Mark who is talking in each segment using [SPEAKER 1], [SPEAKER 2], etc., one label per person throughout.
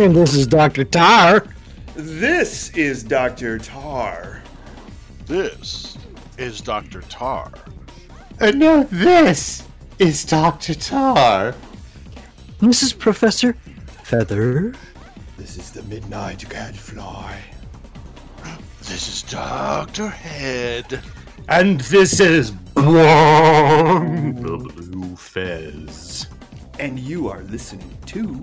[SPEAKER 1] And this is Dr. Tarr.
[SPEAKER 2] This is Dr. Tarr.
[SPEAKER 3] This is Dr. Tarr.
[SPEAKER 4] And now this is Dr. Tarr.
[SPEAKER 1] This is Professor Fether.
[SPEAKER 2] This is the Midnight Gadfly.
[SPEAKER 3] This is Dr. Head.
[SPEAKER 4] And this is Bwong, the Bleu Fez.
[SPEAKER 2] And you are listening to.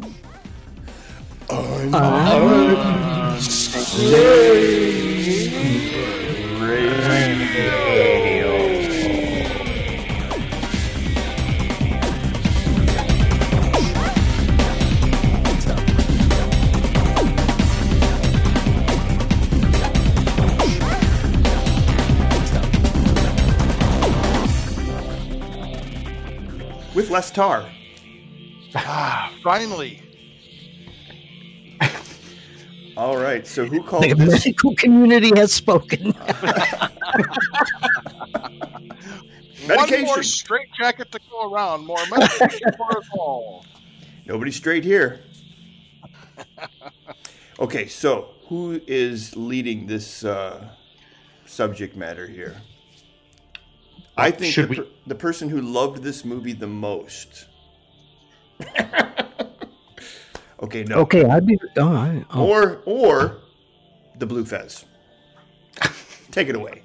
[SPEAKER 2] With less tar.
[SPEAKER 3] Ah, finally.
[SPEAKER 2] All right, so who called
[SPEAKER 1] The
[SPEAKER 2] this?
[SPEAKER 1] medical community has spoken.
[SPEAKER 3] One more straight jacket to go around. More medication for us all.
[SPEAKER 2] Nobody straight here. Okay, so who is leading this uh, subject matter here? I think
[SPEAKER 4] Should
[SPEAKER 2] the,
[SPEAKER 4] we-
[SPEAKER 2] per- the person who loved this movie the most. okay, no.
[SPEAKER 1] okay, I'd be. Oh, I, oh.
[SPEAKER 2] Or or the bleu fez. Take it away.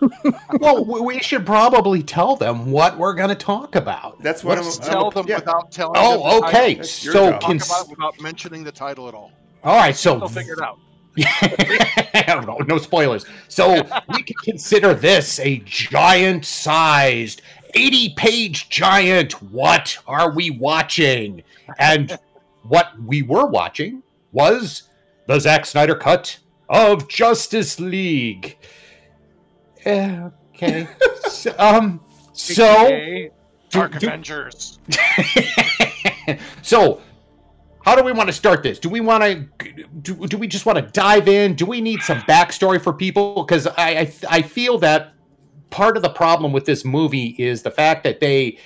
[SPEAKER 4] well, we- we should probably tell them what we're going to talk about.
[SPEAKER 2] That's what
[SPEAKER 3] Let's
[SPEAKER 2] I'm.
[SPEAKER 3] tell
[SPEAKER 2] I'm-
[SPEAKER 3] them
[SPEAKER 2] yeah.
[SPEAKER 3] without telling.
[SPEAKER 4] Oh,
[SPEAKER 3] the
[SPEAKER 4] okay.
[SPEAKER 3] title.
[SPEAKER 4] So,
[SPEAKER 2] job.
[SPEAKER 3] Talk
[SPEAKER 4] cons-
[SPEAKER 3] about without mentioning the title at all.
[SPEAKER 4] all right. So,
[SPEAKER 3] They'll figure it out.
[SPEAKER 4] no, no spoilers. So we can consider this a giant-sized, eighty-page giant. What are we watching? And what we were watching was the Zack Snyder cut of Justice League. Eh, Okay. so, um. So.
[SPEAKER 3] Dark
[SPEAKER 4] do-
[SPEAKER 3] Avengers.
[SPEAKER 4] so how do we want to start this do we want to do, do we just want to dive in do we need some backstory for people because I, I i feel that part of the problem with this movie is the fact that they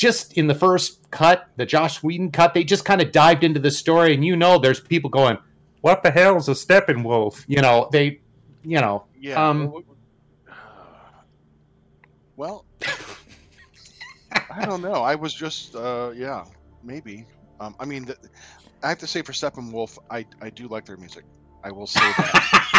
[SPEAKER 4] just in the first cut the joss whedon cut they just kind of dived into the story and you know there's people going what the hell is a steppenwolf you know they you know
[SPEAKER 3] Yeah.
[SPEAKER 4] Um,
[SPEAKER 3] well, well, I don't know. I was just, uh, yeah, maybe. Um, I mean, the, I have to say for Steppenwolf, I I do like their music. I will say that.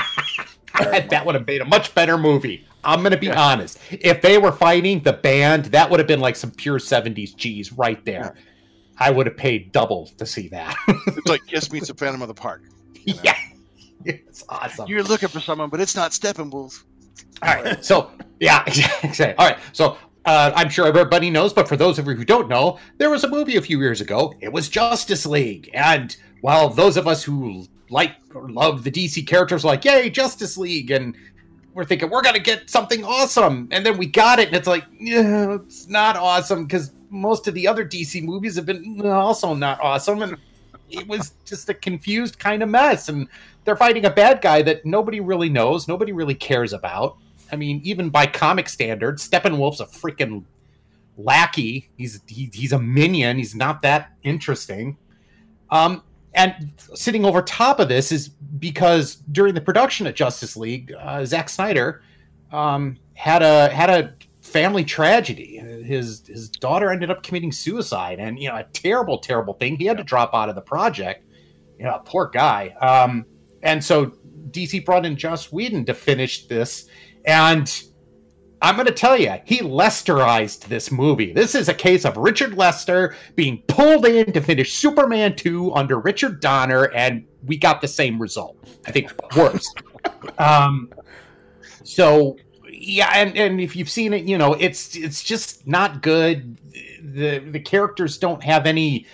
[SPEAKER 4] that would have made a much better movie. I'm gonna be
[SPEAKER 3] Yeah.
[SPEAKER 4] honest. If they were fighting the band, that would have been like some pure '70s G's right there. I would have paid double to see that.
[SPEAKER 3] it's like Kiss meets the Phantom of the Park. You know?
[SPEAKER 4] yeah, it's awesome.
[SPEAKER 3] You're looking for someone, but it's not Steppenwolf.
[SPEAKER 4] All right, so yeah, exactly. All right, so uh, I'm sure everybody knows, but for those of you who don't know, there was a movie a few years ago. It was Justice League, and while those of us who like or love the DC characters, like, yay, Justice League, and we're thinking we're gonna get something awesome, and then we got it, and it's like, yeah, it's not awesome because most of the other DC movies have been also not awesome, and it was just a confused kind of mess, and they're fighting a bad guy that nobody really knows, nobody really cares about. I mean, even by comic standards, Steppenwolf's a freaking lackey. He's he, he's a minion. He's not that interesting. Um, and sitting over top of this is because during the production of Justice League, uh, Zack Snyder um, had a had a family tragedy. His his daughter ended up committing suicide, and you know a terrible, terrible thing. He had to drop out of the project. You know, poor guy. Um, and so DC brought in Joss Whedon to finish this, and I'm going to tell you, he Lesterized this movie. This is a case of Richard Lester being pulled in to finish Superman 2 under Richard Donner, and we got the same result. I think worse. um, so yeah, and, and if you've seen it, you know it's it's just not good. The the characters don't have any.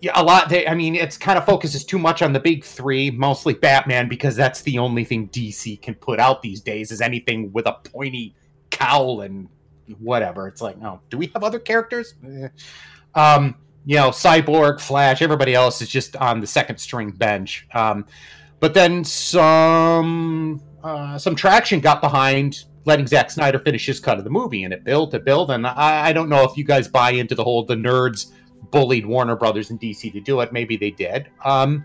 [SPEAKER 4] Yeah, a lot. They, I mean, it's kind of focuses too much on the big three, mostly Batman, because that's the only thing DC can put out these days. Is anything with a pointy cowl and whatever. It's like, no, do we have other characters? Eh. Um, you know, Cyborg, Flash, everybody else is just on the second string bench. Um, but then some uh, some traction got behind letting Zack Snyder finish his cut of the movie, and it built, it built, and I, I don't know if you guys buy into the whole the nerds bullied Warner Brothers and DC to do it. Maybe they did. Um,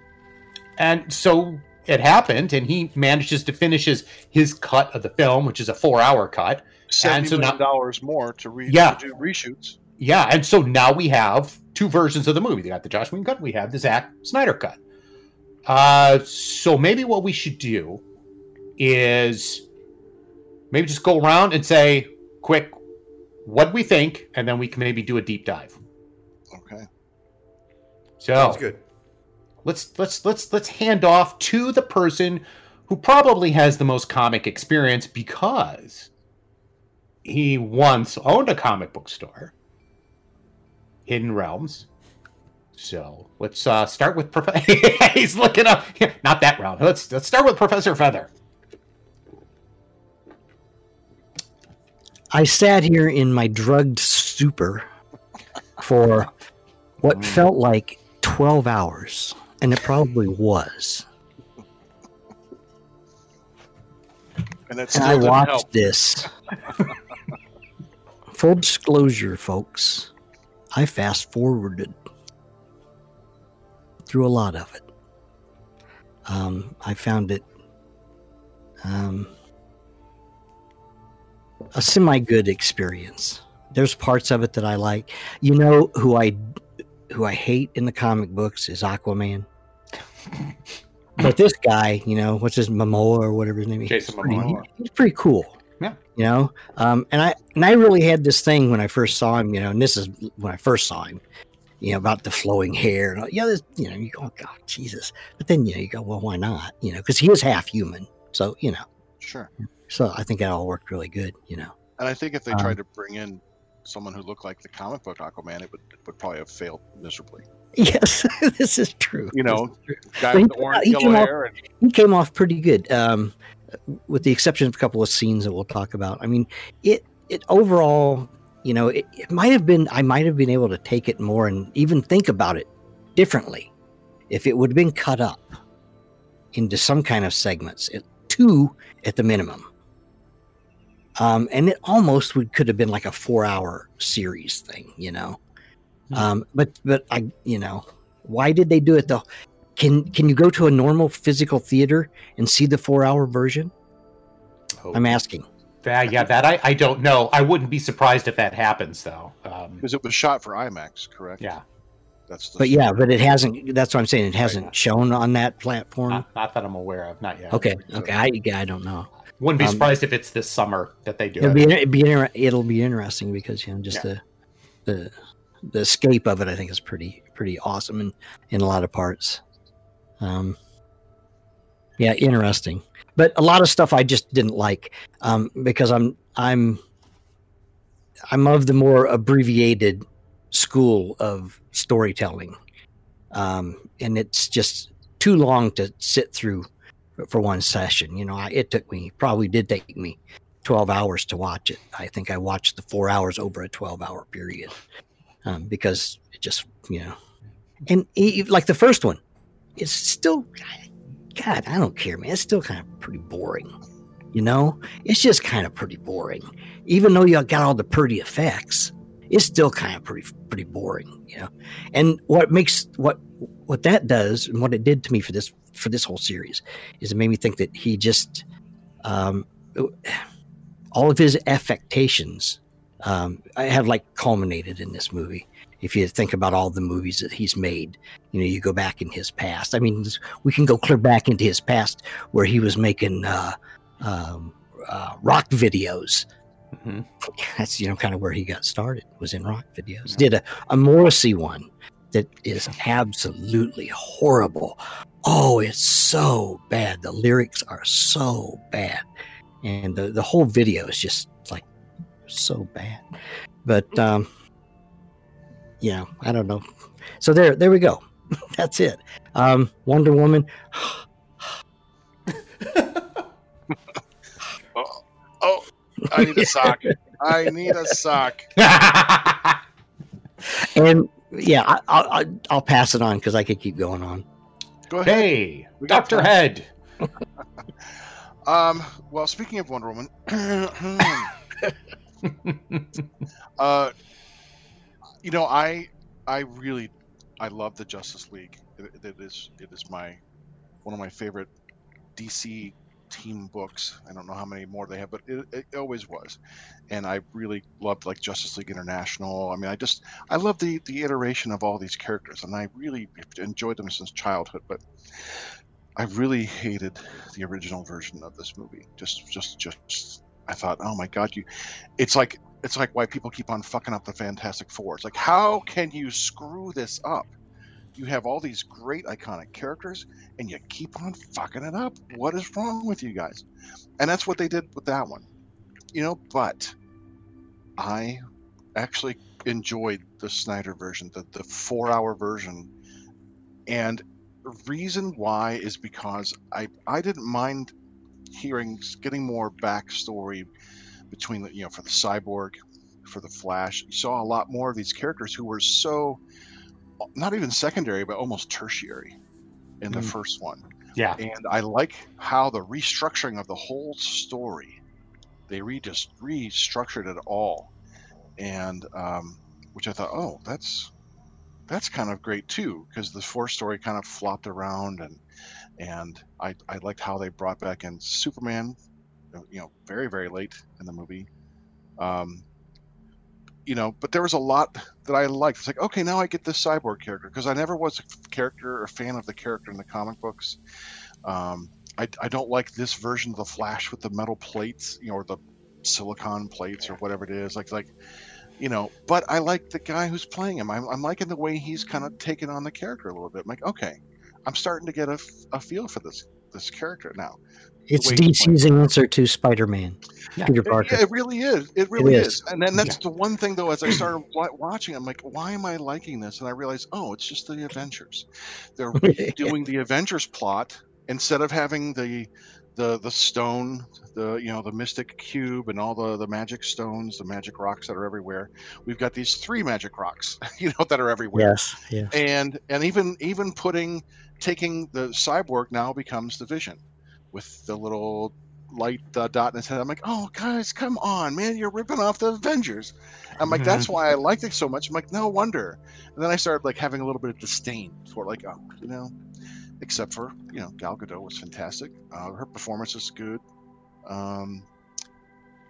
[SPEAKER 4] and so it happened, and he manages to finish his, his cut of the film, which is a four hour cut.
[SPEAKER 3] Seventy
[SPEAKER 4] so
[SPEAKER 3] million
[SPEAKER 4] now-
[SPEAKER 3] dollars more to, re-
[SPEAKER 4] Yeah.
[SPEAKER 3] to do reshoots.
[SPEAKER 4] Yeah, and so now we have two versions of the movie. We got the Joss Whedon cut, we have the Zack Snyder cut. Uh, so maybe what we should do is maybe just go around and say, quick, what we think, and then we can maybe do a deep dive.
[SPEAKER 3] Okay.
[SPEAKER 4] So
[SPEAKER 2] Sounds good.
[SPEAKER 4] let's let's let's let's hand off to the person who probably has the most comic experience because he once owned a comic book store hidden realms so let's uh start with professor he's looking up not that round let's let's start with professor fether
[SPEAKER 1] I sat here in my drugged stupor for what
[SPEAKER 3] Mm.
[SPEAKER 1] felt like 12 hours, and it probably was.
[SPEAKER 3] And that
[SPEAKER 1] And
[SPEAKER 3] still
[SPEAKER 1] I watched
[SPEAKER 3] help.
[SPEAKER 1] this. Full disclosure, folks, I fast forwarded through a lot of it. Um, I found it um, a semi good experience. There's parts of it that I like. You know who I who I hate in the comic books is Aquaman. but this guy, you know, what's his Momoa or whatever his name is?
[SPEAKER 4] Jason
[SPEAKER 1] he's pretty-
[SPEAKER 3] Momoa.
[SPEAKER 1] he's pretty cool.
[SPEAKER 4] Yeah.
[SPEAKER 1] You know, um, and I and I really had this thing when I first saw him. You know, and this is when I first saw him. You know about the flowing hair. And all, yeah, this, you know, you go, oh God, Jesus. But then you know, you go, well, why not? You know, because he is half human. So you know,
[SPEAKER 3] Sure.
[SPEAKER 1] so I think that all worked really good. You know.
[SPEAKER 3] And I think if they
[SPEAKER 1] Um,
[SPEAKER 3] tried to bring in someone who looked like the comic book Aquaman, it would, it would probably have failed miserably.
[SPEAKER 1] Yes, this is true.
[SPEAKER 3] You know,
[SPEAKER 1] true.
[SPEAKER 3] Guy
[SPEAKER 1] he-
[SPEAKER 3] with the orange
[SPEAKER 1] he
[SPEAKER 3] yellow
[SPEAKER 1] came off-
[SPEAKER 3] hair and
[SPEAKER 1] he came off pretty good, um, with the exception of a couple of scenes that we'll talk about. I mean, it it overall, you know, it, it might have been I might have been able to take it more and even think about it differently if it would have been cut up into some kind of segments, it, two at the minimum. Um, and it almost would could have been like a four hour series thing, you know.
[SPEAKER 4] Hmm.
[SPEAKER 1] Um, but but I you know why did they do it though? Can can you go to a normal physical theater and see the four hour version? I'm asking.
[SPEAKER 4] That- yeah that I, I don't know i wouldn't be surprised if that happens though um,
[SPEAKER 3] because it was shot for IMAX, correct?
[SPEAKER 4] yeah
[SPEAKER 3] That's the
[SPEAKER 1] But yeah, but it hasn't. That's what I'm saying. It hasn't shown on that platform.
[SPEAKER 4] not, not that i'm aware of not yet
[SPEAKER 1] Okay, okay. I, yeah, I don't know.
[SPEAKER 4] wouldn't be
[SPEAKER 1] Um,
[SPEAKER 4] surprised if it's this summer that they do
[SPEAKER 1] It'll
[SPEAKER 4] it
[SPEAKER 1] be it'll be, inter- it'll be interesting because you know just
[SPEAKER 4] Yeah.
[SPEAKER 1] the the the escape of it. I think is pretty pretty awesome in in a lot of parts. Um, yeah, interesting. But a lot of stuff I just didn't like um, because I'm I'm I'm of the more abbreviated school of storytelling, um, and it's just too long to sit through for one session. You know, I, it took me probably did take me 12 hours to watch it. I think I watched the four hours over a 12 hour period um, because it just, you know, and e- like the first one, it's still, God, I don't care, man. It's still kind of pretty boring. You know, it's just kind of pretty boring. Even though you got all the pretty effects, it's still kind of pretty pretty boring. You know, and what makes what what that does and what it did to me for this for this whole series is it made me think that he just um, all of his affectations um, have like culminated in this movie. If you think about all the movies that he's made, you know, you go back in his past. I mean, we can go clear back into his past where he was making uh, um, uh, rock videos.
[SPEAKER 4] Mhm.
[SPEAKER 1] That's you know kind of where he got started was in rock videos. Did a, a Morrissey one that is absolutely horrible. Oh, it's so bad. The lyrics are so bad, and the the whole video is just like so bad. But um, you know, I don't know. So there, there we go. That's it. Um, Wonder Woman.
[SPEAKER 3] Oh, oh, I need a sock. I need a sock.
[SPEAKER 1] And yeah, I, I, I- I'll pass it on because I could keep going on.
[SPEAKER 3] Go ahead.
[SPEAKER 4] hey
[SPEAKER 3] We
[SPEAKER 4] dr
[SPEAKER 3] time.
[SPEAKER 4] head
[SPEAKER 3] Um, well, speaking of Wonder Woman, uh, you know, I I really I love the Justice League. It, it is it is my one of my favorite DC team books. I don't know how many more they have, but it, it always was. And I really loved like Justice League International. I mean, I just I love the the iteration of all these characters, and I really enjoyed them since childhood. But I really hated the original version of this movie. Just just just I thought, oh my god, you it's like it's like why people keep on fucking up the Fantastic Four. It's like how can you screw this up? You have all these great iconic characters and you keep on fucking it up. What is wrong with you guys? And that's what they did with that one. You know, but I actually enjoyed the Snyder version, the, the four hour version. And the reason why is because I, I didn't mind hearing, getting more backstory between the, you know, for the cyborg, for the Flash. You saw a lot more of these characters who were so, not even secondary, but almost tertiary in the
[SPEAKER 4] Mm.
[SPEAKER 3] first one.
[SPEAKER 4] Yeah.
[SPEAKER 3] And I like how the restructuring of the whole story, they re just restructured it all, and um, which I thought, oh, that's that's kind of great too, because the fourth story kind of flopped around, and and I I liked how they brought back in Superman, you know, very very late in the movie. Um, you know, but there was a lot that I liked. It's like, okay, now I get this cyborg character because I never was a character or fan of the character in the comic books. Um, I, I don't like this version of the Flash with the metal plates, you know, or the silicon plates or whatever it is. Like, like, you know, but I like the guy who's playing him. I'm, I'm liking the way he's kind of taken on the character a little bit. I'm like, okay, I'm starting to get a, a feel for this this character now.
[SPEAKER 1] It's DC's answer to Spider-Man.
[SPEAKER 4] Yeah.
[SPEAKER 1] Peter
[SPEAKER 3] It-
[SPEAKER 1] Parker.
[SPEAKER 3] Yeah, it really is. It really
[SPEAKER 1] is.
[SPEAKER 3] is. And then that's the one thing, though, as I started watching, I'm like, why am I liking this? And I realized, oh, it's just the Avengers. They're doing the Avengers plot instead of having the the the stone, the you know the mystic cube, and all the the magic stones, the magic rocks that are everywhere. We've got these three magic rocks, you know, that are everywhere
[SPEAKER 1] yes, yes.
[SPEAKER 3] and and even even putting taking the cyborg now becomes the vision with the little light uh, dot in his head. I'm like oh guys come on man you're ripping off the avengers. I'm like that's why i liked it so much. I'm like no wonder. And then i started like having a little bit of disdain for like oh you know except for you know gal gadot was fantastic. Uh, her performance is good. Um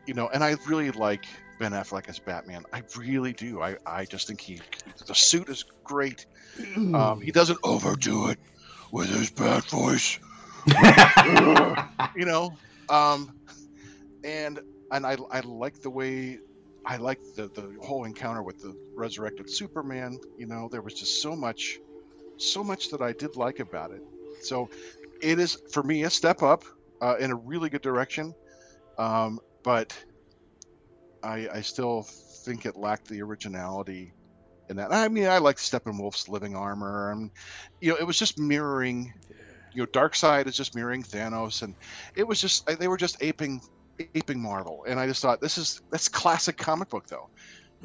[SPEAKER 3] you know and i really like ben affleck as batman. I really do. I i just think he the suit is great. Um, he doesn't overdo it with his bad voice, you know. Um, and and I I like the way I like the the whole encounter with the resurrected Superman. You know, there was just so much, so much that I did like about it. So it is for me a step up uh, in a really good direction, um, but I I still think it lacked the originality in that. I mean, I like Steppenwolf's living armor, and you know, it was just mirroring. You know, Darkseid is just mirroring Thanos, and it was just they were just aping aping Marvel, and I just thought this is that's classic comic book though.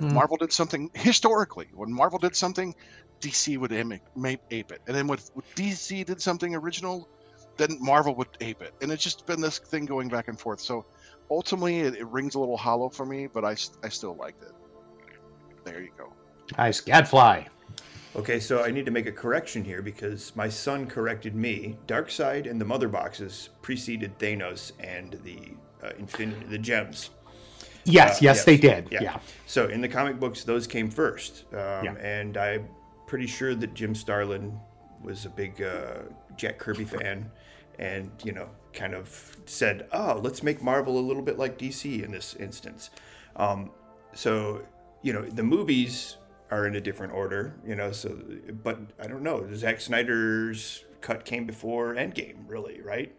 [SPEAKER 4] Mm.
[SPEAKER 3] Marvel did something historically. When Marvel did something, DC would aim it, ape it, and then when, when DC did something original, then Marvel would ape it, and it's just been this thing going back and forth. So ultimately, it, it rings a little hollow for me, but I I still liked it. There you go.
[SPEAKER 4] Nice. Gadfly.
[SPEAKER 2] Okay, so I need to make a correction here because my son corrected me. Darkseid and the Mother Boxes preceded Thanos and the uh, Infinity, the gems.
[SPEAKER 4] Yes,
[SPEAKER 2] Uh,
[SPEAKER 4] yes,
[SPEAKER 2] yes.
[SPEAKER 4] they did.
[SPEAKER 2] Yeah.
[SPEAKER 4] Yeah.
[SPEAKER 2] So in the comic books, those came first, um,
[SPEAKER 4] Yeah.
[SPEAKER 2] and I'm pretty sure that Jim Starlin was a big uh, Jack Kirby fan, and you know, kind of said, "Oh, let's make Marvel a little bit like DC in this instance." Um, so you know, the movies are in a different order, you know. So, but I don't know. Zack Snyder's cut came before Endgame, really, right?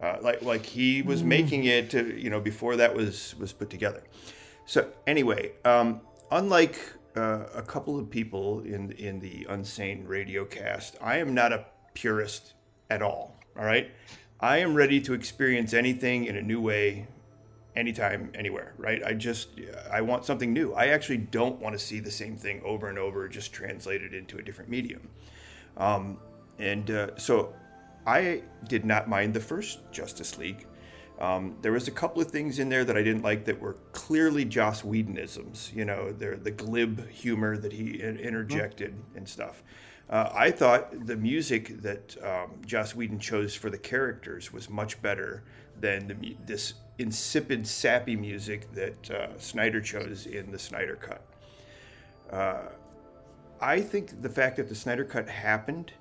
[SPEAKER 2] Uh, like like he was making it, to, you know, before that was was put together. So anyway, um, unlike uh, a couple of people in in the Unsane Radio cast, I am not a purist at all. All right, I am ready to experience anything in a new way, anytime, anywhere. Right? I just I want something new. I actually don't want to see the same thing over and over, just translated into a different medium. Um, and uh, so I did not mind the first Justice League. Um, there was a couple of things in there that I didn't like that were clearly Joss Whedonisms. You know, the the glib humor that he in- interjected and stuff. Uh, I thought the music that um, Joss Whedon chose for the characters was much better than the, this insipid, sappy music that uh, Snyder chose in the Snyder Cut. Uh, I think the fact that the Snyder Cut happened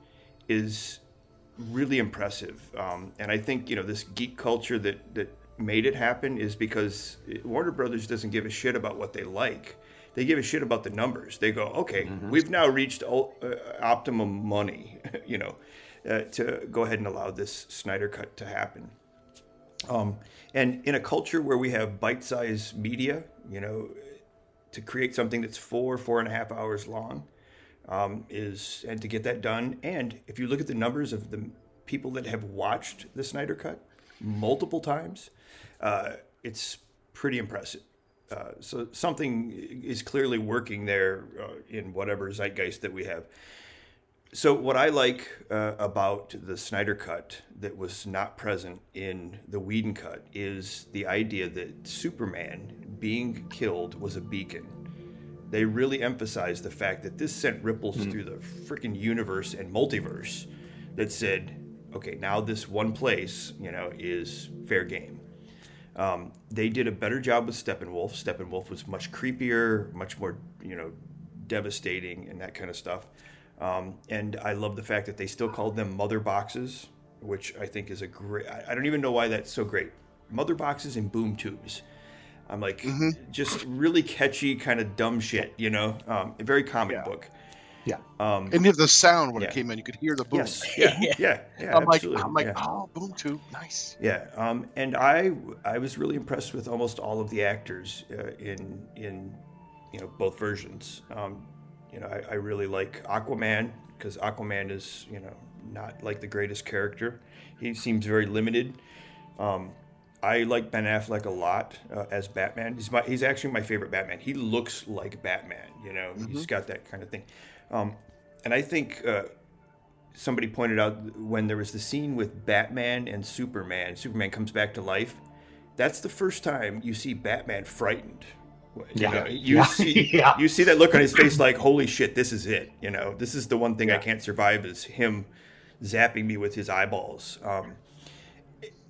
[SPEAKER 2] is really impressive, um, and I think you know this geek culture that that made it happen is because Warner Brothers doesn't give a shit about what they like. They give a shit about the numbers. They go, okay, we've now reached uh, optimum money, you know, uh, to go ahead and allow this Snyder cut to happen. Um, and in a culture where we have bite-sized media, you know, to create something that's four, four and a half hours long, um, is and to get that done. And if you look at the numbers of the people that have watched the Snyder Cut multiple times, uh, it's pretty impressive. Uh, so something is clearly working there uh, in whatever zeitgeist that we have. So what I like uh, about the Snyder cut that was not present in the Whedon cut is the idea that Superman being killed was a beacon. They really emphasized the fact that this sent ripples through the freaking universe and multiverse that said, okay, now this one place, you know, is fair game. Um, they did a better job with Steppenwolf. Steppenwolf was much creepier, much more, you know, devastating and that kind of stuff. Um, and I love the fact that they still called them mother boxes, which I think is a great. I don't even know why that's so great. Mother boxes and boom tubes. I'm like, just really catchy, kind of dumb shit, you know. Um, a very comic
[SPEAKER 3] Yeah.
[SPEAKER 2] book.
[SPEAKER 4] Yeah.
[SPEAKER 2] Um,
[SPEAKER 3] And the sound when
[SPEAKER 2] Yeah.
[SPEAKER 3] it came in, you could hear the boom.
[SPEAKER 2] yes. Yeah. Yeah. Yeah.
[SPEAKER 3] I'm like,
[SPEAKER 2] absolutely,
[SPEAKER 3] I'm like,
[SPEAKER 2] yeah.
[SPEAKER 3] oh, boom tube, nice.
[SPEAKER 2] Yeah, um, and I I was really impressed with almost all of the actors uh, in in you know both versions. Um, you know, I, I really like Aquaman because Aquaman is you know not like the greatest character. He seems very limited. Um, I like Ben Affleck a lot uh, as Batman. He's my he's actually my favorite Batman. He looks like Batman. You know, he's got that kind of thing. Um, and I think uh, somebody pointed out when there was the scene with Batman and Superman, Superman comes back to life. That's the first time you see Batman frightened. You
[SPEAKER 4] Yeah.
[SPEAKER 2] know, you
[SPEAKER 4] Yeah.
[SPEAKER 2] see
[SPEAKER 4] Yeah.
[SPEAKER 2] you see that look on his face like, holy shit, this is it. You know, this is the one thing I can't survive is him zapping me with his eyeballs. Um,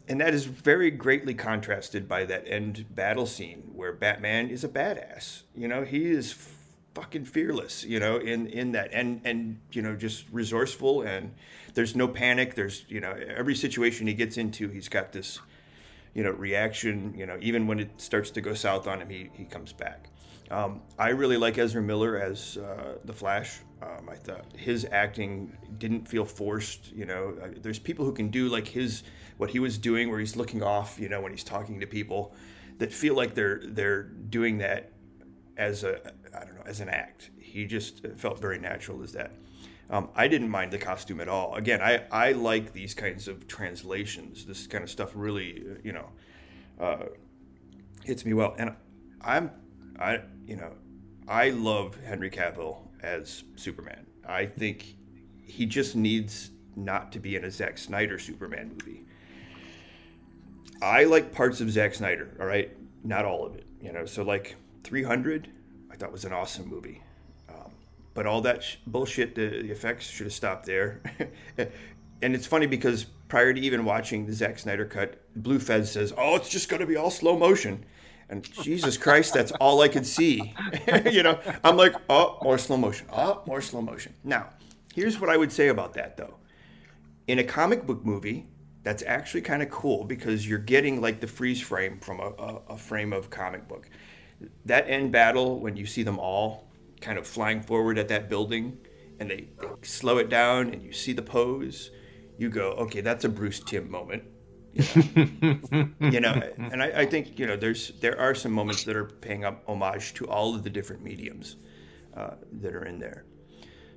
[SPEAKER 2] and that is very greatly contrasted by that end battle scene where Batman is a badass. You know, he is fucking fearless. You know, in in that and and you know just resourceful and there's no panic. There's you know every situation he gets into, he's got this you know reaction. You know, even when it starts to go south on him, he he comes back. Um, I really like Ezra Miller as uh, the Flash. Um, I thought his acting didn't feel forced. You know, Uh, there's people who can do like his what he was doing, where he's looking off. You know, when he's talking to people, that feel like they're they're doing that as a I don't know as an act. He just felt very natural as that. Um, I didn't mind the costume at all. Again, I, I like these kinds of translations. This kind of stuff really, uh, you know, uh, hits me well. And I'm, I, you know, I love Henry Cavill as Superman. I think he just needs not to be in a Zack Snyder Superman movie. I like parts of Zack Snyder, all right? Not all of it, you know. So, like 300, I thought was an awesome movie. But all that sh- bullshit, the, the effects should have stopped there. and it's funny because prior to even watching the Zack Snyder cut, Bleu Fez says, "Oh, it's just going to be all slow motion." And Jesus Christ, that's all I could see. you know, I'm like, "Oh, more slow motion. Oh, more slow motion." Now, here's what I would say about that, though. In a comic book movie, that's actually kind of cool because you're getting like the freeze frame from a, a, a frame of comic book. That end battle, when you see them all kind of flying forward at that building and they, they slow it down and you see the pose, you go, okay, that's a Bruce Timm moment. you know, and I, I think you know there's there are some moments that are paying up homage to all of the different mediums uh, that are in there.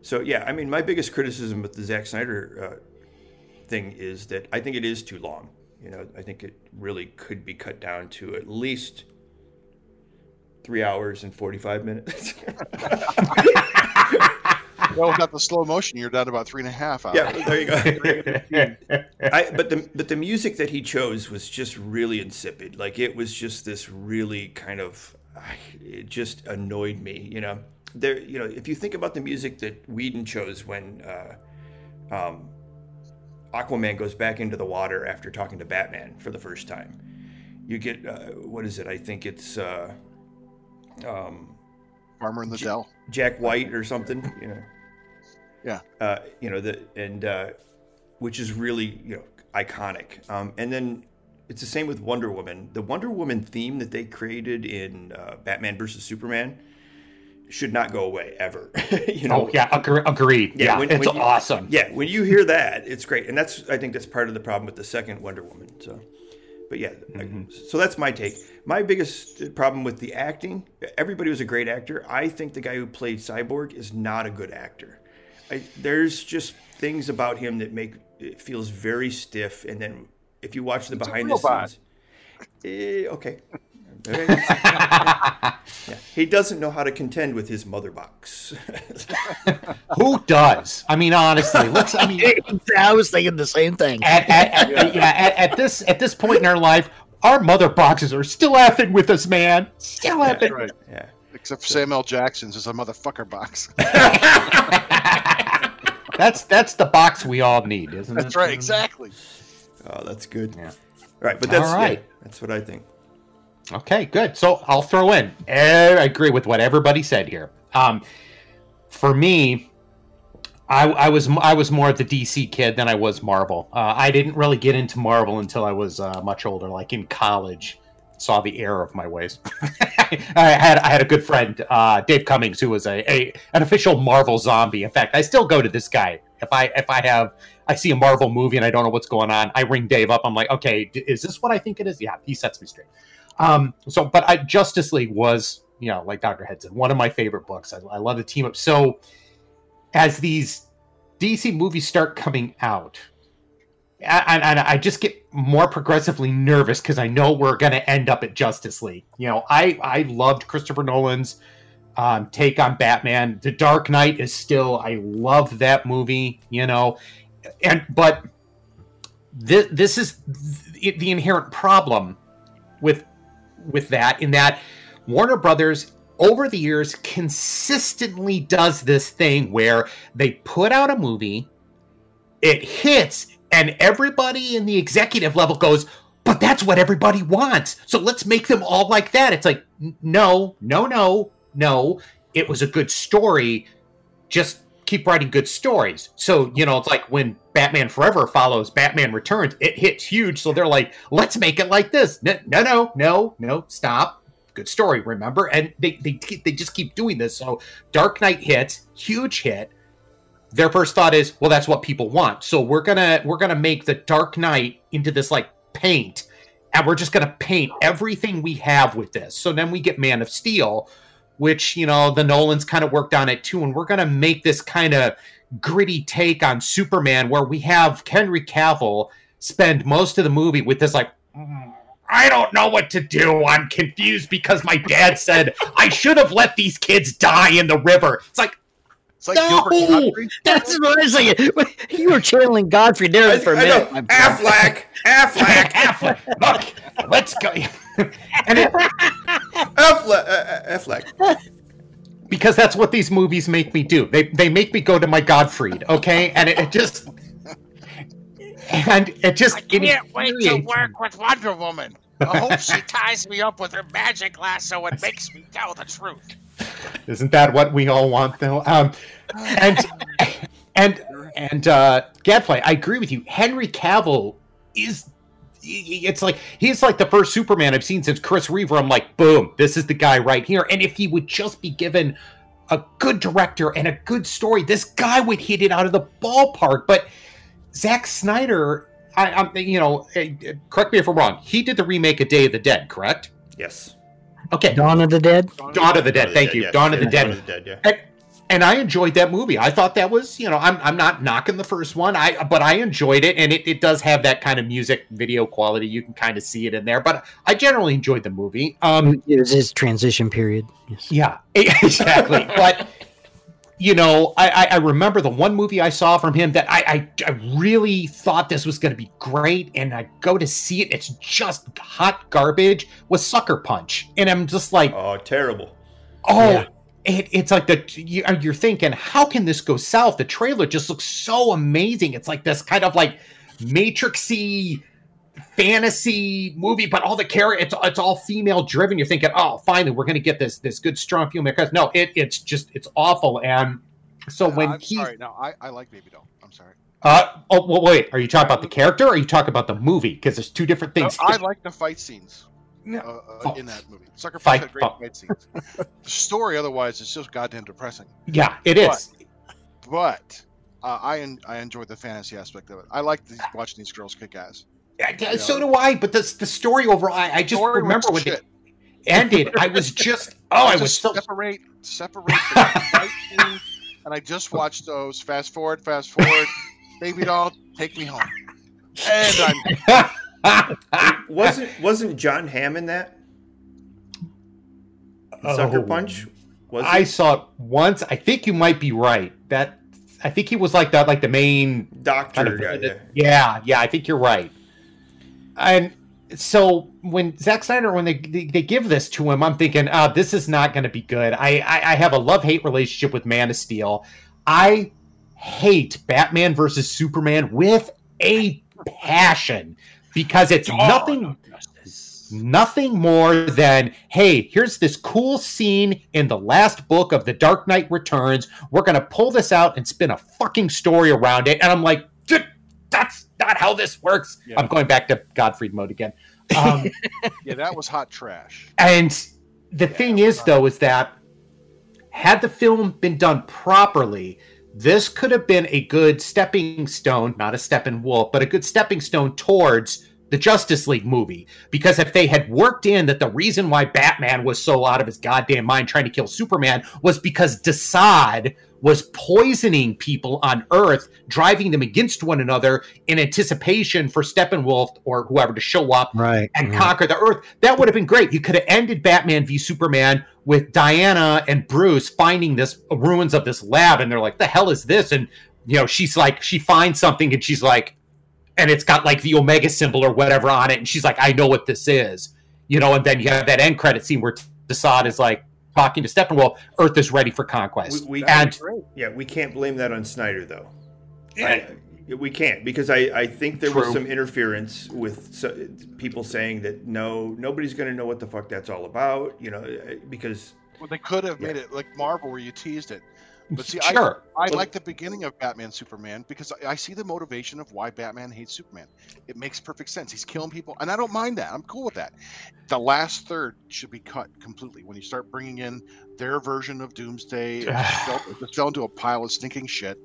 [SPEAKER 2] So yeah, I mean, my biggest criticism with the Zack Snyder uh, thing is that I think it is too long. You know, I think it really could be cut down to at least three hours and forty-five minutes.
[SPEAKER 3] Well, without the slow motion, you're down about three and a half hours.
[SPEAKER 2] yeah, there you go. I, but the but the music that he chose was just really insipid. Like it was just this really kind of, it just annoyed me. You know, there, you know, if you think about the music that Whedon chose when uh, um, Aquaman goes back into the water after talking to Batman for the first time, you get uh, what is it? I think it's uh, um,
[SPEAKER 3] Farmer in the Dell.
[SPEAKER 2] Jack White or something. You know.
[SPEAKER 3] Yeah.
[SPEAKER 2] Uh, you know the and uh, which is really you know iconic. Um, and then it's the same with Wonder Woman. The Wonder Woman theme that they created in uh, Batman versus Superman should not go away ever. you know.
[SPEAKER 4] Oh yeah, agree, agreed.
[SPEAKER 2] Yeah,
[SPEAKER 4] Yeah,
[SPEAKER 2] when-
[SPEAKER 4] it's
[SPEAKER 2] when you-
[SPEAKER 4] awesome.
[SPEAKER 2] Yeah, when you hear that, it's great, and that's I think that's part of the problem with the second Wonder Woman. So, but yeah, like, so that's my take. My biggest problem with the acting, everybody was a great actor. I think the guy who played Cyborg is not a good actor. I, there's just things about him that make it feels very stiff, and then if you watch the
[SPEAKER 3] a
[SPEAKER 2] behind the scenes, eh, okay. yeah. He doesn't know how to contend with his mother box.
[SPEAKER 4] Who does? I mean, honestly, let's. I mean,
[SPEAKER 1] I was thinking the same thing.
[SPEAKER 4] at, at, at, yeah, at, at this at this point in our life, our mother boxes are still effing with us, man. Still
[SPEAKER 2] Yeah.
[SPEAKER 4] effing.
[SPEAKER 3] That's right.
[SPEAKER 2] yeah.
[SPEAKER 3] Except for Samuel Jackson's is a motherfucker box.
[SPEAKER 4] that's that's the box we all need, isn't it?
[SPEAKER 3] That's right, mm-hmm. exactly.
[SPEAKER 2] Oh, that's good.
[SPEAKER 4] Yeah.
[SPEAKER 2] Right, but that's
[SPEAKER 4] All right.
[SPEAKER 2] yeah, that's what I think.
[SPEAKER 4] Okay, good. So I'll throw in. eh, I agree with what everybody said here. Um, for me, I, I was I was more of the DC kid than I was Marvel. Uh, I didn't really get into Marvel until I was uh, much older, like in college. Saw the error of my ways. I had I had a good friend, uh, Dave Cummings, who was a, a an official Marvel zombie. In fact, I still go to this guy if I if I have I see a Marvel movie and I don't know what's going on. I ring Dave up. I'm like, okay, is this what I think it is? Yeah, he sets me straight. Um, so, but I, Justice League was, you know, like Dr. Head said, one of my favorite books. I, I love the team up. So, as these DC movies start coming out, and, and I just get more progressively nervous because I know we're going to end up at Justice League. You know, I I loved Christopher Nolan's um, take on Batman. The Dark Knight is still I love that movie. You know, and but this this is the, the inherent problem with with that in that Warner Brothers over the years consistently does this thing where they put out a movie, it hits, and everybody in the executive level goes, but that's what everybody wants. So let's make them all like that. It's like, no, no, no, no. It was a good story. Just keep writing good stories. So, you know, it's like when Batman Forever follows Batman Returns, it hits huge. So they're like, let's make it like this. No, no, no, no, no, stop. Good story, remember? And they, they, they just keep doing this. So Dark Knight hits, huge hit. Their first thought is, well, that's what people want. So we're gonna we're gonna make the Dark Knight into this like paint, and we're just gonna paint everything we have with this. So then we get Man of Steel, which you know the Nolans kind of worked on it too, and we're gonna make this kind of gritty take on Superman, where we have Henry Cavill spend most of the movie with this like. "Mm, I don't know what to do. I'm confused because my dad said I should have let these kids die in the river. It's like,
[SPEAKER 3] It's like
[SPEAKER 4] No!
[SPEAKER 3] Gilbert
[SPEAKER 1] That's what I was thinking. You were channeling Gottfried there for a
[SPEAKER 2] know.
[SPEAKER 1] minute. my friend.
[SPEAKER 2] Affleck, Affleck,
[SPEAKER 4] Affleck, look, let's go. And it,
[SPEAKER 2] Affleck, uh, Affleck.
[SPEAKER 4] because that's what these movies make me do. They they make me go to my Gottfried, okay? And it, it just and it just
[SPEAKER 5] I can't wait to work with Wonder Woman. I hope she ties me up with her magic lasso and makes me tell the truth.
[SPEAKER 4] Isn't that what we all want, though? Um, and and and uh, Gadfly, I agree with you. Henry Cavill is. It's like he's like the first Superman I've seen since Chris Reeve. I'm like, boom, this is the guy right here. And if he would just be given a good director and a good story, this guy would hit it out of the ballpark. But Zack Snyder, I, I'm, you know, eh, eh, correct me if I'm wrong. He did the remake of Day of the Dead, correct?
[SPEAKER 2] Yes.
[SPEAKER 4] Okay,
[SPEAKER 1] Dawn of the Dead.
[SPEAKER 4] Dawn of the Dead. Thank you,
[SPEAKER 2] yes.
[SPEAKER 4] Dawn of the Dead.
[SPEAKER 2] Dawn of the Dead, yeah.
[SPEAKER 4] and I enjoyed that movie. I thought that was, you know, I'm I'm not knocking the first one, I but I enjoyed it, and it, it does have that kind of music video quality. You can kind of see it in there, but I generally enjoyed the movie. Um,
[SPEAKER 1] It was his transition period. Yes.
[SPEAKER 4] yeah, exactly. but you know, I, I I remember the one movie I saw from him that I I, I really thought this was going to be great, and I go to see it, it's just hot garbage. Was Sucker Punch, and I'm just like,
[SPEAKER 2] Oh, terrible.
[SPEAKER 4] oh
[SPEAKER 1] Yeah.
[SPEAKER 4] It, it's like the you- uh, you're thinking, how can this go south? The trailer just looks so amazing. It's like this kind of like matrixy fantasy movie, but all the character it's it's all female driven. You're thinking, oh, finally we're gonna get this this good strong female character. No, it it's just it's awful. And so when
[SPEAKER 3] I'm
[SPEAKER 4] he
[SPEAKER 3] sorry, no, I, I like Baby Doll. I'm sorry.
[SPEAKER 4] uh oh well, wait, are you talking about the character or are you talking about the movie? Because there's two different
[SPEAKER 3] No,
[SPEAKER 4] things.
[SPEAKER 3] I like the fight scenes
[SPEAKER 4] No.
[SPEAKER 3] uh, uh, in that movie. Sucker Punch had great fight scenes. the story, otherwise, is just goddamn depressing.
[SPEAKER 4] yeah, it is.
[SPEAKER 3] But uh, I I enjoy the fantasy aspect of it. I like these, watching these girls kick ass.
[SPEAKER 4] Yeah, So do I, but the the story overall, I, I just
[SPEAKER 3] Story
[SPEAKER 4] remember when
[SPEAKER 3] shit.
[SPEAKER 4] it ended. I was just oh, I
[SPEAKER 3] Just
[SPEAKER 4] was so
[SPEAKER 3] separate separate the and I just watched those. Fast forward, fast forward. Baby Doll, take me home. And I'm
[SPEAKER 2] wasn't wasn't John Hamm in that oh. Sucker
[SPEAKER 4] Oh.
[SPEAKER 2] Punch? Was
[SPEAKER 4] I saw it once. I think you might be right. That I think he was like that, like the main.
[SPEAKER 2] doctor
[SPEAKER 4] Kind of,
[SPEAKER 2] guy? Yeah.
[SPEAKER 4] yeah, yeah. I think you're right. And so when Zack Snyder, when they they, they give this to him, I'm thinking, oh, this is not going to be good. I, I I have a love hate relationship with Man of Steel. I hate Batman versus Superman with a passion because it's nothing nothing more than hey here's this cool scene in the last book of the dark knight returns. We're gonna pull this out and spin a fucking story around it. And i'm like that's not how this works.
[SPEAKER 3] Yeah.
[SPEAKER 4] i'm going back to gottfried mode again. Um,
[SPEAKER 3] yeah, that was hot trash.
[SPEAKER 4] and the thing is though is that had the film been done properly this could have been a good stepping stone not a steppenwolf but a good stepping stone towards the Justice League movie. Because if they had worked in that the reason why Batman was so out of his goddamn mind trying to kill Superman was because Desaad was poisoning people on Earth, driving them against one another in anticipation for Steppenwolf or whoever to show up
[SPEAKER 1] Right.
[SPEAKER 4] and
[SPEAKER 1] right.
[SPEAKER 4] conquer the Earth. That would have been great. You could have ended Batman v Superman with Diana and Bruce finding this ruins of this lab, and they're like, "The hell is this?" And you know, she's like, she finds something, and she's like, and it's got like the Omega symbol or whatever on it, and she's like, "I know what this is," you know. And then you have that end credit scene where Desaad is like talking to Steppenwolf, "Earth is ready for conquest,"
[SPEAKER 2] We, we
[SPEAKER 4] and
[SPEAKER 2] yeah, we can't blame that on Snyder though.
[SPEAKER 4] Yeah.
[SPEAKER 2] I- we can't because I, I think there was some interference with so, people saying that no nobody's going to know what the fuck that's all about you know eh, because
[SPEAKER 3] Well, they could have
[SPEAKER 2] Yeah.
[SPEAKER 3] made it like Marvel, where you teased it. But see, I,
[SPEAKER 4] sure,
[SPEAKER 3] I
[SPEAKER 2] Well-
[SPEAKER 3] like the beginning of Batman Superman because I, I see the motivation of why Batman hates Superman. It makes perfect sense. He's killing people, and I don't mind that. I'm cool with that. The last third should be cut completely when you start bringing in their version of Doomsday. It just fell, it just fell into a pile of stinking shit.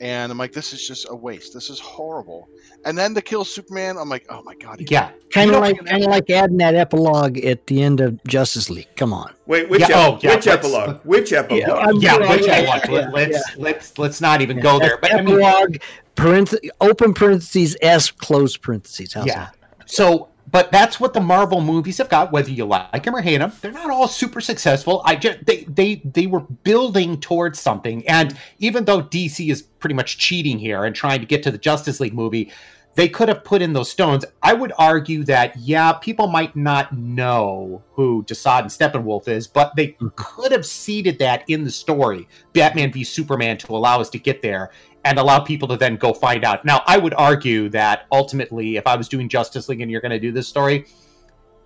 [SPEAKER 3] And I'm like, this is just a waste. This is horrible. And then to kill Superman, I'm like, oh my god.
[SPEAKER 4] yeah.
[SPEAKER 1] Kind
[SPEAKER 3] You
[SPEAKER 1] of like kind of like adding that epilogue at the end of Justice League. Come on.
[SPEAKER 2] wait which
[SPEAKER 4] Yeah,
[SPEAKER 2] ep-
[SPEAKER 4] oh, yeah,
[SPEAKER 2] which
[SPEAKER 4] let's-
[SPEAKER 2] epilogue which epilogue
[SPEAKER 1] Yeah,
[SPEAKER 4] Yeah,
[SPEAKER 1] Yeah,
[SPEAKER 4] which
[SPEAKER 1] yeah,
[SPEAKER 4] I want.
[SPEAKER 1] yeah,
[SPEAKER 4] let's let's let's not even go there. But I mean,
[SPEAKER 1] epilogue, parenth- open parentheses, S, close parentheses. How's
[SPEAKER 4] yeah.
[SPEAKER 1] that?
[SPEAKER 4] So, but that's what the Marvel movies have got. Whether you like them or hate them, they're not all super successful. I just they they they were building towards something, and even though DC is pretty much cheating here and trying to get to the Justice League movie. They could have put in those stones. I would argue that, yeah, people might not know who Desaad and Steppenwolf is, but they mm-hmm. could have seeded that in the story, Batman v Superman, to allow us to get there and allow people to then go find out. Now, I would argue that ultimately, if I was doing Justice League and you're going to do this story,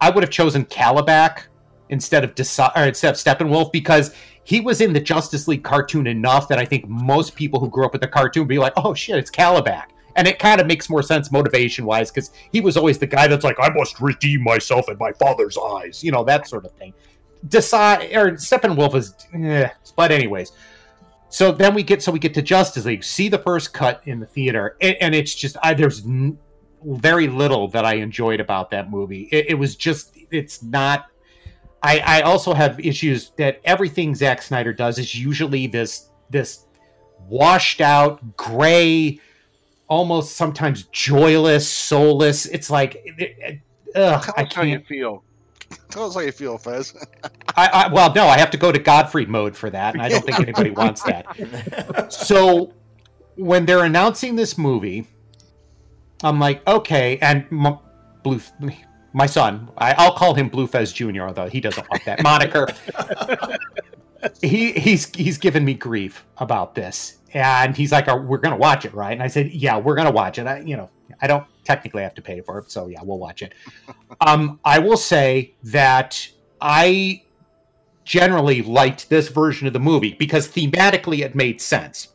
[SPEAKER 4] I would have chosen Kalibak instead of Desa- or instead of Steppenwolf because he was in the Justice League cartoon enough that I think most people who grew up with the cartoon would be like, "Oh shit, it's Kalibak." And it kind of makes more sense motivation wise because he was always the guy that's like, I must redeem myself in my father's eyes, you know, that sort of thing. Desaad or Steppenwolf is, eh. but anyways, so then we get so we get to Justice League. See the first cut in the theater, and, and it's just I, there's n- very little that I enjoyed about that movie. It, it was just it's not. I, I also have issues that everything Zack Snyder does is usually this this washed out gray, almost sometimes joyless, soulless. It's like. It, it, ugh, I
[SPEAKER 3] us how you
[SPEAKER 4] can't.
[SPEAKER 3] feel. Tell us how you feel, Fez.
[SPEAKER 4] I, I, well, no, I have to go to Gottfried mode for that, and I don't think anybody wants that. so when they're announcing this movie, I'm like, okay, and m- Blue, my son, I, I'll call him Bleu Fez Jr., although he doesn't want that moniker. he he's he's given me grief about this, and he's like, "Are- "We're gonna watch it, right?" And I said, "Yeah, we're gonna watch it." I, you know, I don't technically have to pay for it, so yeah, we'll watch it. um, I will say that I generally liked this version of the movie because thematically it made sense.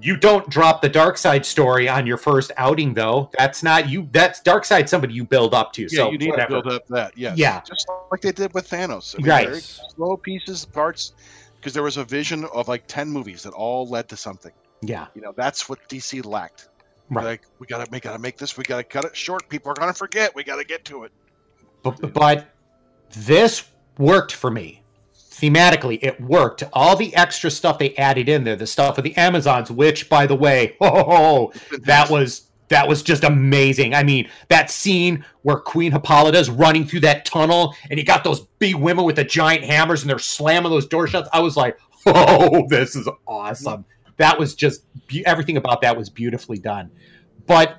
[SPEAKER 4] You don't drop the Darkseid story on your first outing, though. That's not you. That's Darkseid somebody you build up to.
[SPEAKER 3] Yeah,
[SPEAKER 4] so
[SPEAKER 3] you need
[SPEAKER 4] whatever.
[SPEAKER 3] to build up that. Yeah,
[SPEAKER 4] Yeah.
[SPEAKER 3] Just like they did with Thanos. I mean,
[SPEAKER 4] Right.
[SPEAKER 3] very slow pieces, parts, because there was a vision of like ten movies that all led to something.
[SPEAKER 4] Yeah,
[SPEAKER 3] You know, that's what DC lacked.
[SPEAKER 4] Right.
[SPEAKER 3] Like we gotta make gotta make this. We gotta cut it short. People are gonna forget. We gotta get to it.
[SPEAKER 4] but, but this worked for me thematically it worked all the extra stuff they added in there the stuff with the amazons which by the way oh that was that was just amazing i mean that scene where queen hippolyta's running through that tunnel and you got those big women with the giant hammers and they're slamming those door shuts i was like oh this is awesome that was just everything about that was beautifully done. But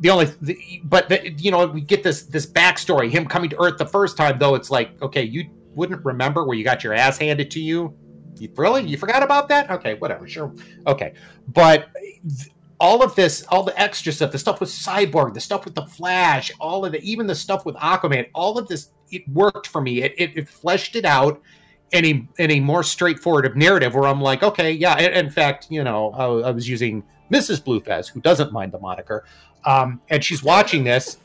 [SPEAKER 4] the only the, but the, you know we get this this backstory him coming to earth the first time though it's like okay you wouldn't remember where you got your ass handed to you? You really? You forgot about that? Okay whatever sure. Okay. But all of this all the extra stuff the stuff with cyborg the stuff with the flash all of the even the stuff with aquaman all of this it worked for me. It, it, it fleshed it out in any more straightforward narrative where i'm like okay yeah in, in fact you know I, I was using mrs bleufez who doesn't mind the moniker um, and she's watching this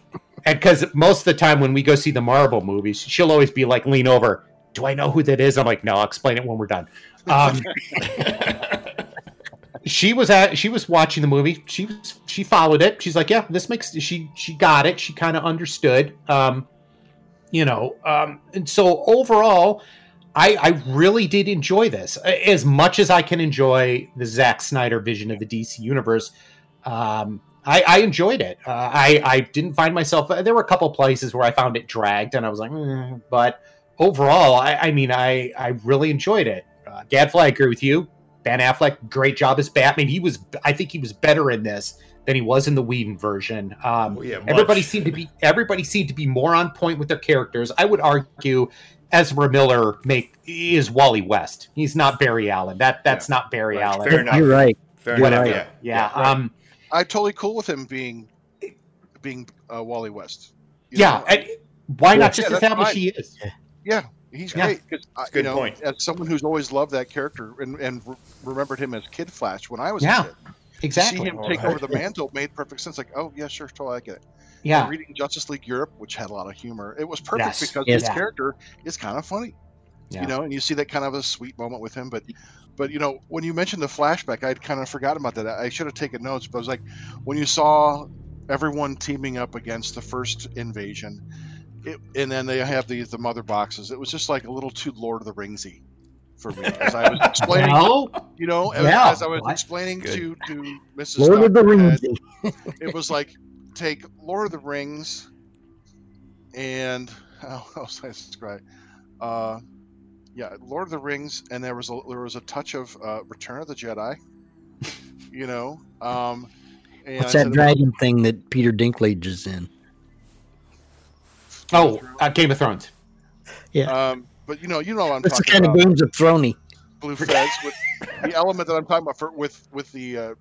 [SPEAKER 4] and because most of the time when we go see the marvel movies she'll always be like lean over. Do i know who that is? I'm like no i'll explain it when we're done. Um, she was at she was watching the movie. She was she followed it. She's like yeah this makes she she got it. She kind of understood um you know um and so overall I, I really did enjoy this as much as I can enjoy the Zack Snyder vision of the DC universe. Um, I, I enjoyed it. Uh, I, I didn't find myself. There were a couple places where I found it dragged, and I was like, "Mm," but overall, I, I mean, I, I really enjoyed it. Uh, Gadfly, I agree with you. Ben Affleck, great job as Batman. He was, I think, he was better in this than he was in the Whedon version. Um,
[SPEAKER 2] Oh, yeah,
[SPEAKER 4] everybody seemed to be everybody seemed to be more on point with their characters. I would argue Ezra Miller make is Wally West. He's not Barry Allen. That that's not Barry
[SPEAKER 2] Right,
[SPEAKER 4] Allen.
[SPEAKER 2] fair enough.
[SPEAKER 1] You're right.
[SPEAKER 2] Fair
[SPEAKER 1] You're
[SPEAKER 2] enough.
[SPEAKER 1] right.
[SPEAKER 2] Yeah.
[SPEAKER 4] Yeah.
[SPEAKER 2] right.
[SPEAKER 4] Um.
[SPEAKER 3] I'm totally cool with him being being uh, Wally West. You
[SPEAKER 4] Yeah. and why not just
[SPEAKER 3] that's
[SPEAKER 4] establish
[SPEAKER 3] fine.
[SPEAKER 4] he is?
[SPEAKER 3] yeah, he's
[SPEAKER 4] Yeah.
[SPEAKER 3] great. Because
[SPEAKER 2] That's good
[SPEAKER 3] you know,
[SPEAKER 2] point.
[SPEAKER 3] as someone who's always loved that character and, and re- remembered him as Kid Flash when I was
[SPEAKER 4] Yeah,
[SPEAKER 3] a kid, exactly. see him take over the mantle made perfect sense. Like, oh yeah, sure, totally, I get it.
[SPEAKER 4] Yeah.
[SPEAKER 3] And reading Justice League Europe, which had a lot of humor, it was perfect
[SPEAKER 4] Yes.
[SPEAKER 3] because
[SPEAKER 1] Yes.
[SPEAKER 3] his
[SPEAKER 4] Yeah.
[SPEAKER 3] character is kind of funny.
[SPEAKER 4] Yeah.
[SPEAKER 3] you know and you see that kind of a sweet moment with him but but you know when you mentioned the flashback i'd kind of forgotten about that i should have taken notes but i was like when you saw everyone teaming up against the first invasion it, and then they have these the mother boxes it was just like a little too lord of the ringsy for me as i was explaining
[SPEAKER 4] Well,
[SPEAKER 3] you know as,
[SPEAKER 4] Yeah.
[SPEAKER 3] as i was
[SPEAKER 4] What?
[SPEAKER 3] explaining to to mrs
[SPEAKER 1] Lord of the
[SPEAKER 3] Stockman,
[SPEAKER 1] Rings.
[SPEAKER 3] it was like take Lord of the Rings and how else I describe? Uh, yeah, Lord of the Rings, and there was a there was a touch of uh, Return of the Jedi. You know, um, and
[SPEAKER 1] What's that
[SPEAKER 3] said,
[SPEAKER 1] dragon thing that Peter Dinklage is in?
[SPEAKER 4] oh, uh, Game of Thrones.
[SPEAKER 3] Yeah, um, but you know, you know what I'm
[SPEAKER 1] That's the
[SPEAKER 3] talking
[SPEAKER 1] kind
[SPEAKER 3] about.
[SPEAKER 1] of Games of Throny.
[SPEAKER 3] Bleu Fez with the element that I'm talking about for, with with the uh,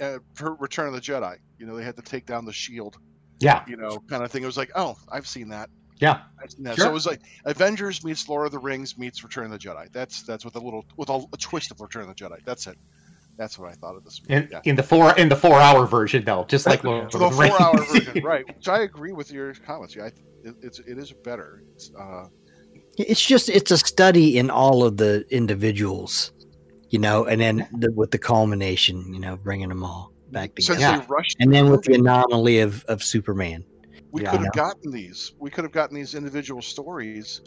[SPEAKER 3] uh, for Return of the Jedi. You know, they had to take down the shield.
[SPEAKER 4] Yeah.
[SPEAKER 3] You know, kind of thing. It was like, oh, I've seen that.
[SPEAKER 4] Yeah.
[SPEAKER 3] I've seen that.
[SPEAKER 4] Sure.
[SPEAKER 3] So it was like Avengers meets Lord of the Rings meets Return of the Jedi. That's that's with a little with a, a twist of Return of the Jedi. That's it. That's what I thought of this movie.
[SPEAKER 4] In,
[SPEAKER 3] yeah.
[SPEAKER 4] in the four in the four hour version though, just like Lord
[SPEAKER 3] For
[SPEAKER 4] of
[SPEAKER 3] the
[SPEAKER 4] the
[SPEAKER 3] four-hour version, right? Which I agree with your comments. Yeah, I, it, it's it is better. It's, uh,
[SPEAKER 1] It's just it's a study in all of the individuals, you know, and then the, with the culmination, you know, bringing them all back
[SPEAKER 3] since
[SPEAKER 1] together,
[SPEAKER 3] they rushed,
[SPEAKER 1] and then with the anomaly of of Superman.
[SPEAKER 3] we
[SPEAKER 4] Yeah.
[SPEAKER 3] could have gotten these. We could have gotten these individual stories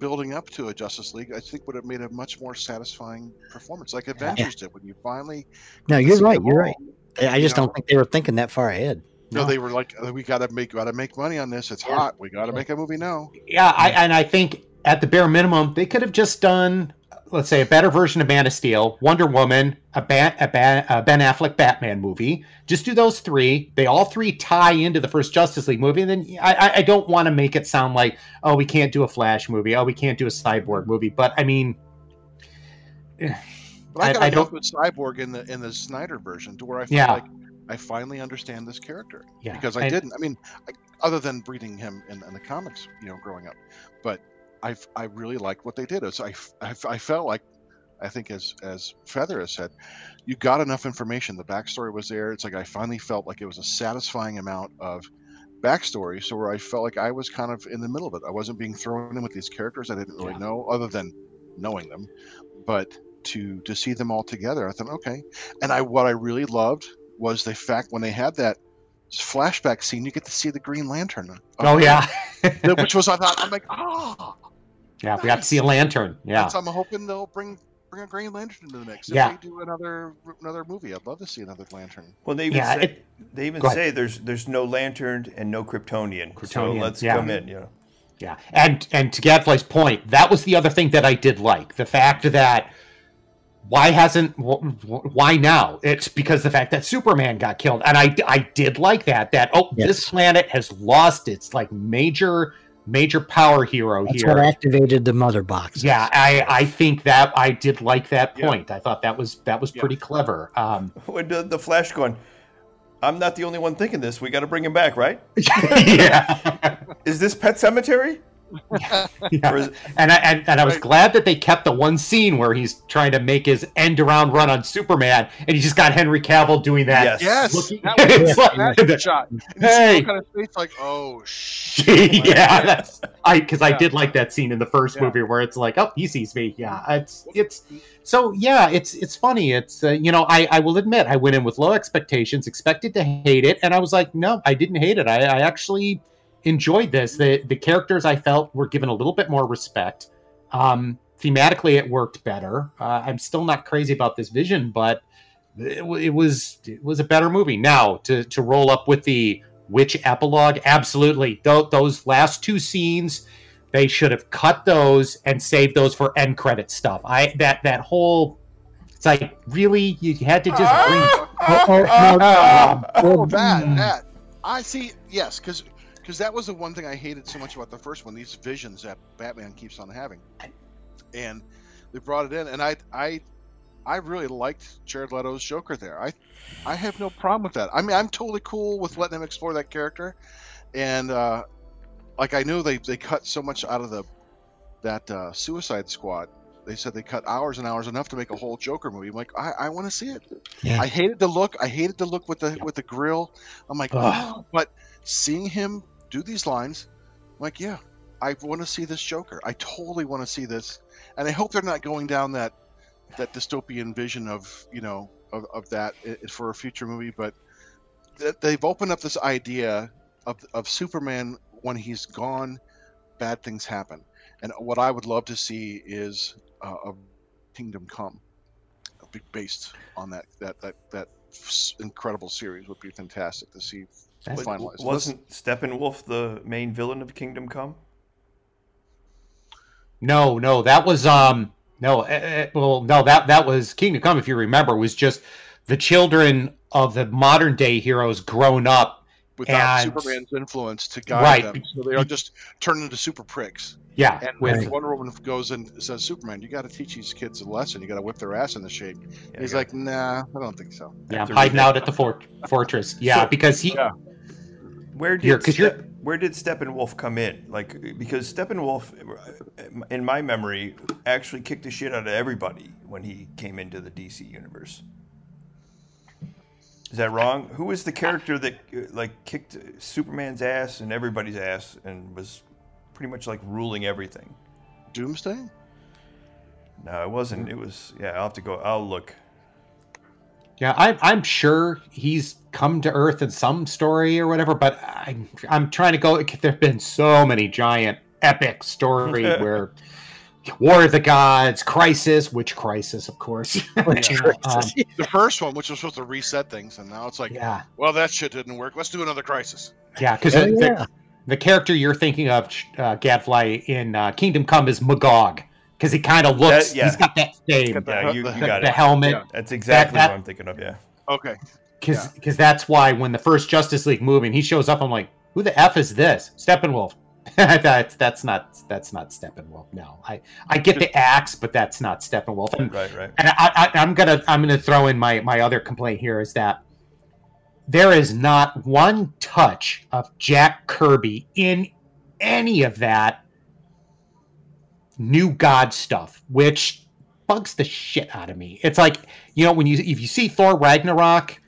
[SPEAKER 3] building up to a Justice League. I think would have made a much more satisfying performance, like Avengers did when you finally.
[SPEAKER 1] No, you're right. You're
[SPEAKER 3] all.
[SPEAKER 1] right. I just
[SPEAKER 3] know.
[SPEAKER 1] don't think they were thinking that far ahead.
[SPEAKER 3] No,
[SPEAKER 4] No.
[SPEAKER 3] they were like, "Uh, "We gotta make, gotta make money on this. It's
[SPEAKER 1] Yeah.
[SPEAKER 3] hot. We gotta make a movie now."
[SPEAKER 4] Yeah, I, and I think at the bare minimum, they could have just done, let's say, a better version of Man of Steel, Wonder Woman, a, ba- a, ba- a Ben Affleck Batman movie. Just do those three. They all three tie into the first Justice League movie. And then I, I- I don't want to make it sound like, oh, we can't do a Flash movie. Oh, we can't do a Cyborg movie. But I mean, eh,
[SPEAKER 3] But I
[SPEAKER 4] I-
[SPEAKER 3] got
[SPEAKER 4] I don't-
[SPEAKER 3] with Cyborg in the in the Snyder version to where I feel
[SPEAKER 4] Yeah.
[SPEAKER 3] like I finally understand this character
[SPEAKER 4] Yeah,
[SPEAKER 3] because I
[SPEAKER 4] and-
[SPEAKER 3] didn't. I mean, I, other than reading him in, in the comics, you know, growing up, but I I really liked what they did. It's I, I, I felt like I think as as Fether has said, you got enough information. The backstory was there. It's like I finally felt like it was a satisfying amount of backstory, so where I felt like I was kind of in the middle of it. I wasn't being thrown in with these characters I didn't really
[SPEAKER 4] Yeah.
[SPEAKER 3] know, other than knowing them, but to to see them all together, I thought okay. And I what I really loved was the fact when they had that flashback scene, you get to see the Green Lantern.
[SPEAKER 4] Oh yeah,
[SPEAKER 3] which was I thought I'm like oh
[SPEAKER 4] yeah. We got to see a lantern. Yeah,
[SPEAKER 3] that's, I'm hoping they'll bring bring a Green Lantern into the mix. If
[SPEAKER 4] Yeah.
[SPEAKER 3] they do another another movie, I'd love to see another Lantern.
[SPEAKER 2] Well, they even
[SPEAKER 4] yeah.
[SPEAKER 2] say,
[SPEAKER 4] It,
[SPEAKER 2] they even
[SPEAKER 4] Go ahead.
[SPEAKER 2] say there's there's no lantern and no Kryptonian. so let's
[SPEAKER 4] yeah.
[SPEAKER 2] come in. You know.
[SPEAKER 4] Yeah, and and to Gadfly's point, that was the other thing that I did like the fact that why hasn't wh- wh- why now? It's because the fact that Superman got killed, and I I did like that. That oh,
[SPEAKER 1] Yes.
[SPEAKER 4] this planet has lost its like major major power hero
[SPEAKER 1] That's
[SPEAKER 4] here.
[SPEAKER 1] what activated the mother box.
[SPEAKER 4] yeah, I I think that I did like that
[SPEAKER 3] Yeah.
[SPEAKER 4] point. I thought that was that was
[SPEAKER 3] Yeah.
[SPEAKER 4] pretty clever. Um,
[SPEAKER 2] When the, the Flash going, I'm not the only one thinking this. We got to bring him back, right?
[SPEAKER 4] yeah.
[SPEAKER 2] Is this Pet Sematary?
[SPEAKER 4] Yeah.
[SPEAKER 2] Or
[SPEAKER 4] And I and, and I was
[SPEAKER 3] Right.
[SPEAKER 4] glad that they kept the one scene where he's trying to make his end around run on Superman, and he just got Henry Cavill doing that.
[SPEAKER 2] Yes.
[SPEAKER 3] Yes,
[SPEAKER 4] Looking-
[SPEAKER 3] that was
[SPEAKER 4] it's like-
[SPEAKER 3] a fantastic shot. And
[SPEAKER 4] Hey.
[SPEAKER 3] what kind of face like oh shit.
[SPEAKER 4] yeah, that's I because I did like that scene in the first
[SPEAKER 3] Yeah.
[SPEAKER 4] movie where it's like, oh, he sees me. Yeah, it's it's so yeah, it's it's funny. It's uh, you know, I I will admit I went in with low expectations, expected to hate it, and I was like, no, I didn't hate it. I, I actually enjoyed this. The the characters I felt were given a little bit more respect. Um, thematically, it worked better. Uh, I'm still not crazy about this vision, but it, it was it was a better movie. Now to to roll up with the witch epilogue, absolutely. Th- those last two scenes, they should have cut those and saved those for end credit stuff. I that that whole. It's like really you had to just bring.
[SPEAKER 1] Oh, oh, no,
[SPEAKER 4] Ah.
[SPEAKER 3] Oh, that
[SPEAKER 4] Mm.
[SPEAKER 3] that I see. Yes, because because that was the one thing I hated so much about the first one. These visions that Batman keeps on having, and they brought it in, and I I I really liked Jared Leto's Joker there. I I have no problem with that. I mean, I'm totally cool with letting him explore that character, and uh, like I knew they they cut so much out of the that uh, Suicide Squad. They said they cut hours and hours enough to make a whole Joker movie. I'm like, I, I want to see it.
[SPEAKER 1] Yeah.
[SPEAKER 3] I hated the look. I hated the look with the with the grill. I'm like,
[SPEAKER 4] Ugh.
[SPEAKER 3] oh, but seeing him do these lines, I'm like, yeah, I want to see this Joker. I totally want to see this, and I hope they're not going down that that dystopian vision of you know of, of that for a future movie. But th- they've opened up this idea of of Superman when he's gone, bad things happen, and what I would love to see is uh, a Kingdom Come, based on that that that that incredible series would be fantastic to see
[SPEAKER 4] That's-
[SPEAKER 2] But
[SPEAKER 3] finalized.
[SPEAKER 2] wasn't Steppenwolf the main villain of Kingdom Come?
[SPEAKER 4] No, no, that was um no, eh, well, no, that that was Kingdom Come. If you remember, was just the children of the modern day heroes grown up.
[SPEAKER 3] without
[SPEAKER 4] and-
[SPEAKER 3] Superman's influence to guide
[SPEAKER 4] Right.
[SPEAKER 3] them, so they are just turned into super pricks.
[SPEAKER 4] Yeah,
[SPEAKER 3] And
[SPEAKER 4] with
[SPEAKER 3] when Wonder Woman goes and says, "Superman, you got to teach these kids a lesson. You got to whip their ass into shape."
[SPEAKER 2] Yeah,
[SPEAKER 3] He's
[SPEAKER 2] I
[SPEAKER 3] like, "Nah, I don't think so."
[SPEAKER 4] yeah,
[SPEAKER 2] have to
[SPEAKER 4] hiding out at the fort, fortress. Yeah,
[SPEAKER 2] So-
[SPEAKER 4] because he
[SPEAKER 3] Yeah.
[SPEAKER 2] Where did
[SPEAKER 4] Here, 'cause you're-
[SPEAKER 2] where did Steppenwolf come in? Like because Steppenwolf, in my memory, actually kicked the shit out of everybody when he came into the DC universe. Is that wrong? Who was the character that like kicked Superman's ass and everybody's ass and was pretty much like ruling everything?
[SPEAKER 3] Doomsday.
[SPEAKER 2] No, it wasn't. It was yeah. I'll have to go. I'll look.
[SPEAKER 4] Yeah, I'm I'm sure he's come to Earth in some story or whatever, but I'm I'm trying to go. There've been so many giant epic story where War of the Gods, Crisis, which Crisis, of course.
[SPEAKER 1] Which crisis.
[SPEAKER 4] um,
[SPEAKER 3] The first one, which was supposed to reset things, and now it's like,
[SPEAKER 4] yeah,
[SPEAKER 3] well, that shit didn't work. Let's do another crisis.
[SPEAKER 4] yeah, because
[SPEAKER 1] Oh,
[SPEAKER 4] the,
[SPEAKER 1] yeah.
[SPEAKER 4] the character you're thinking of, uh, Gadfly in uh, Kingdom Come, is Magog because he kind of looks.
[SPEAKER 2] That- yeah.
[SPEAKER 4] He's got that same
[SPEAKER 3] Got the-
[SPEAKER 2] Yeah, you, you
[SPEAKER 3] the-
[SPEAKER 2] got
[SPEAKER 4] the
[SPEAKER 2] it.
[SPEAKER 4] helmet.
[SPEAKER 3] Yeah.
[SPEAKER 2] That's exactly
[SPEAKER 4] that-
[SPEAKER 2] what I'm thinking of. Yeah.
[SPEAKER 3] Okay.
[SPEAKER 4] because
[SPEAKER 3] Yeah.
[SPEAKER 4] because that's why when the first Justice League movie and he shows up, I'm like, who the f is this? Steppenwolf. that's that's not that's not Steppenwolf. No, I I get the axe, but that's not Steppenwolf. And,
[SPEAKER 2] Right, right.
[SPEAKER 4] and I, I, I'm gonna I'm gonna throw in my my other complaint here is that there is not one touch of Jack Kirby in any of that new God stuff, which bugs the shit out of me. It's like you know when you if you see Thor Ragnarok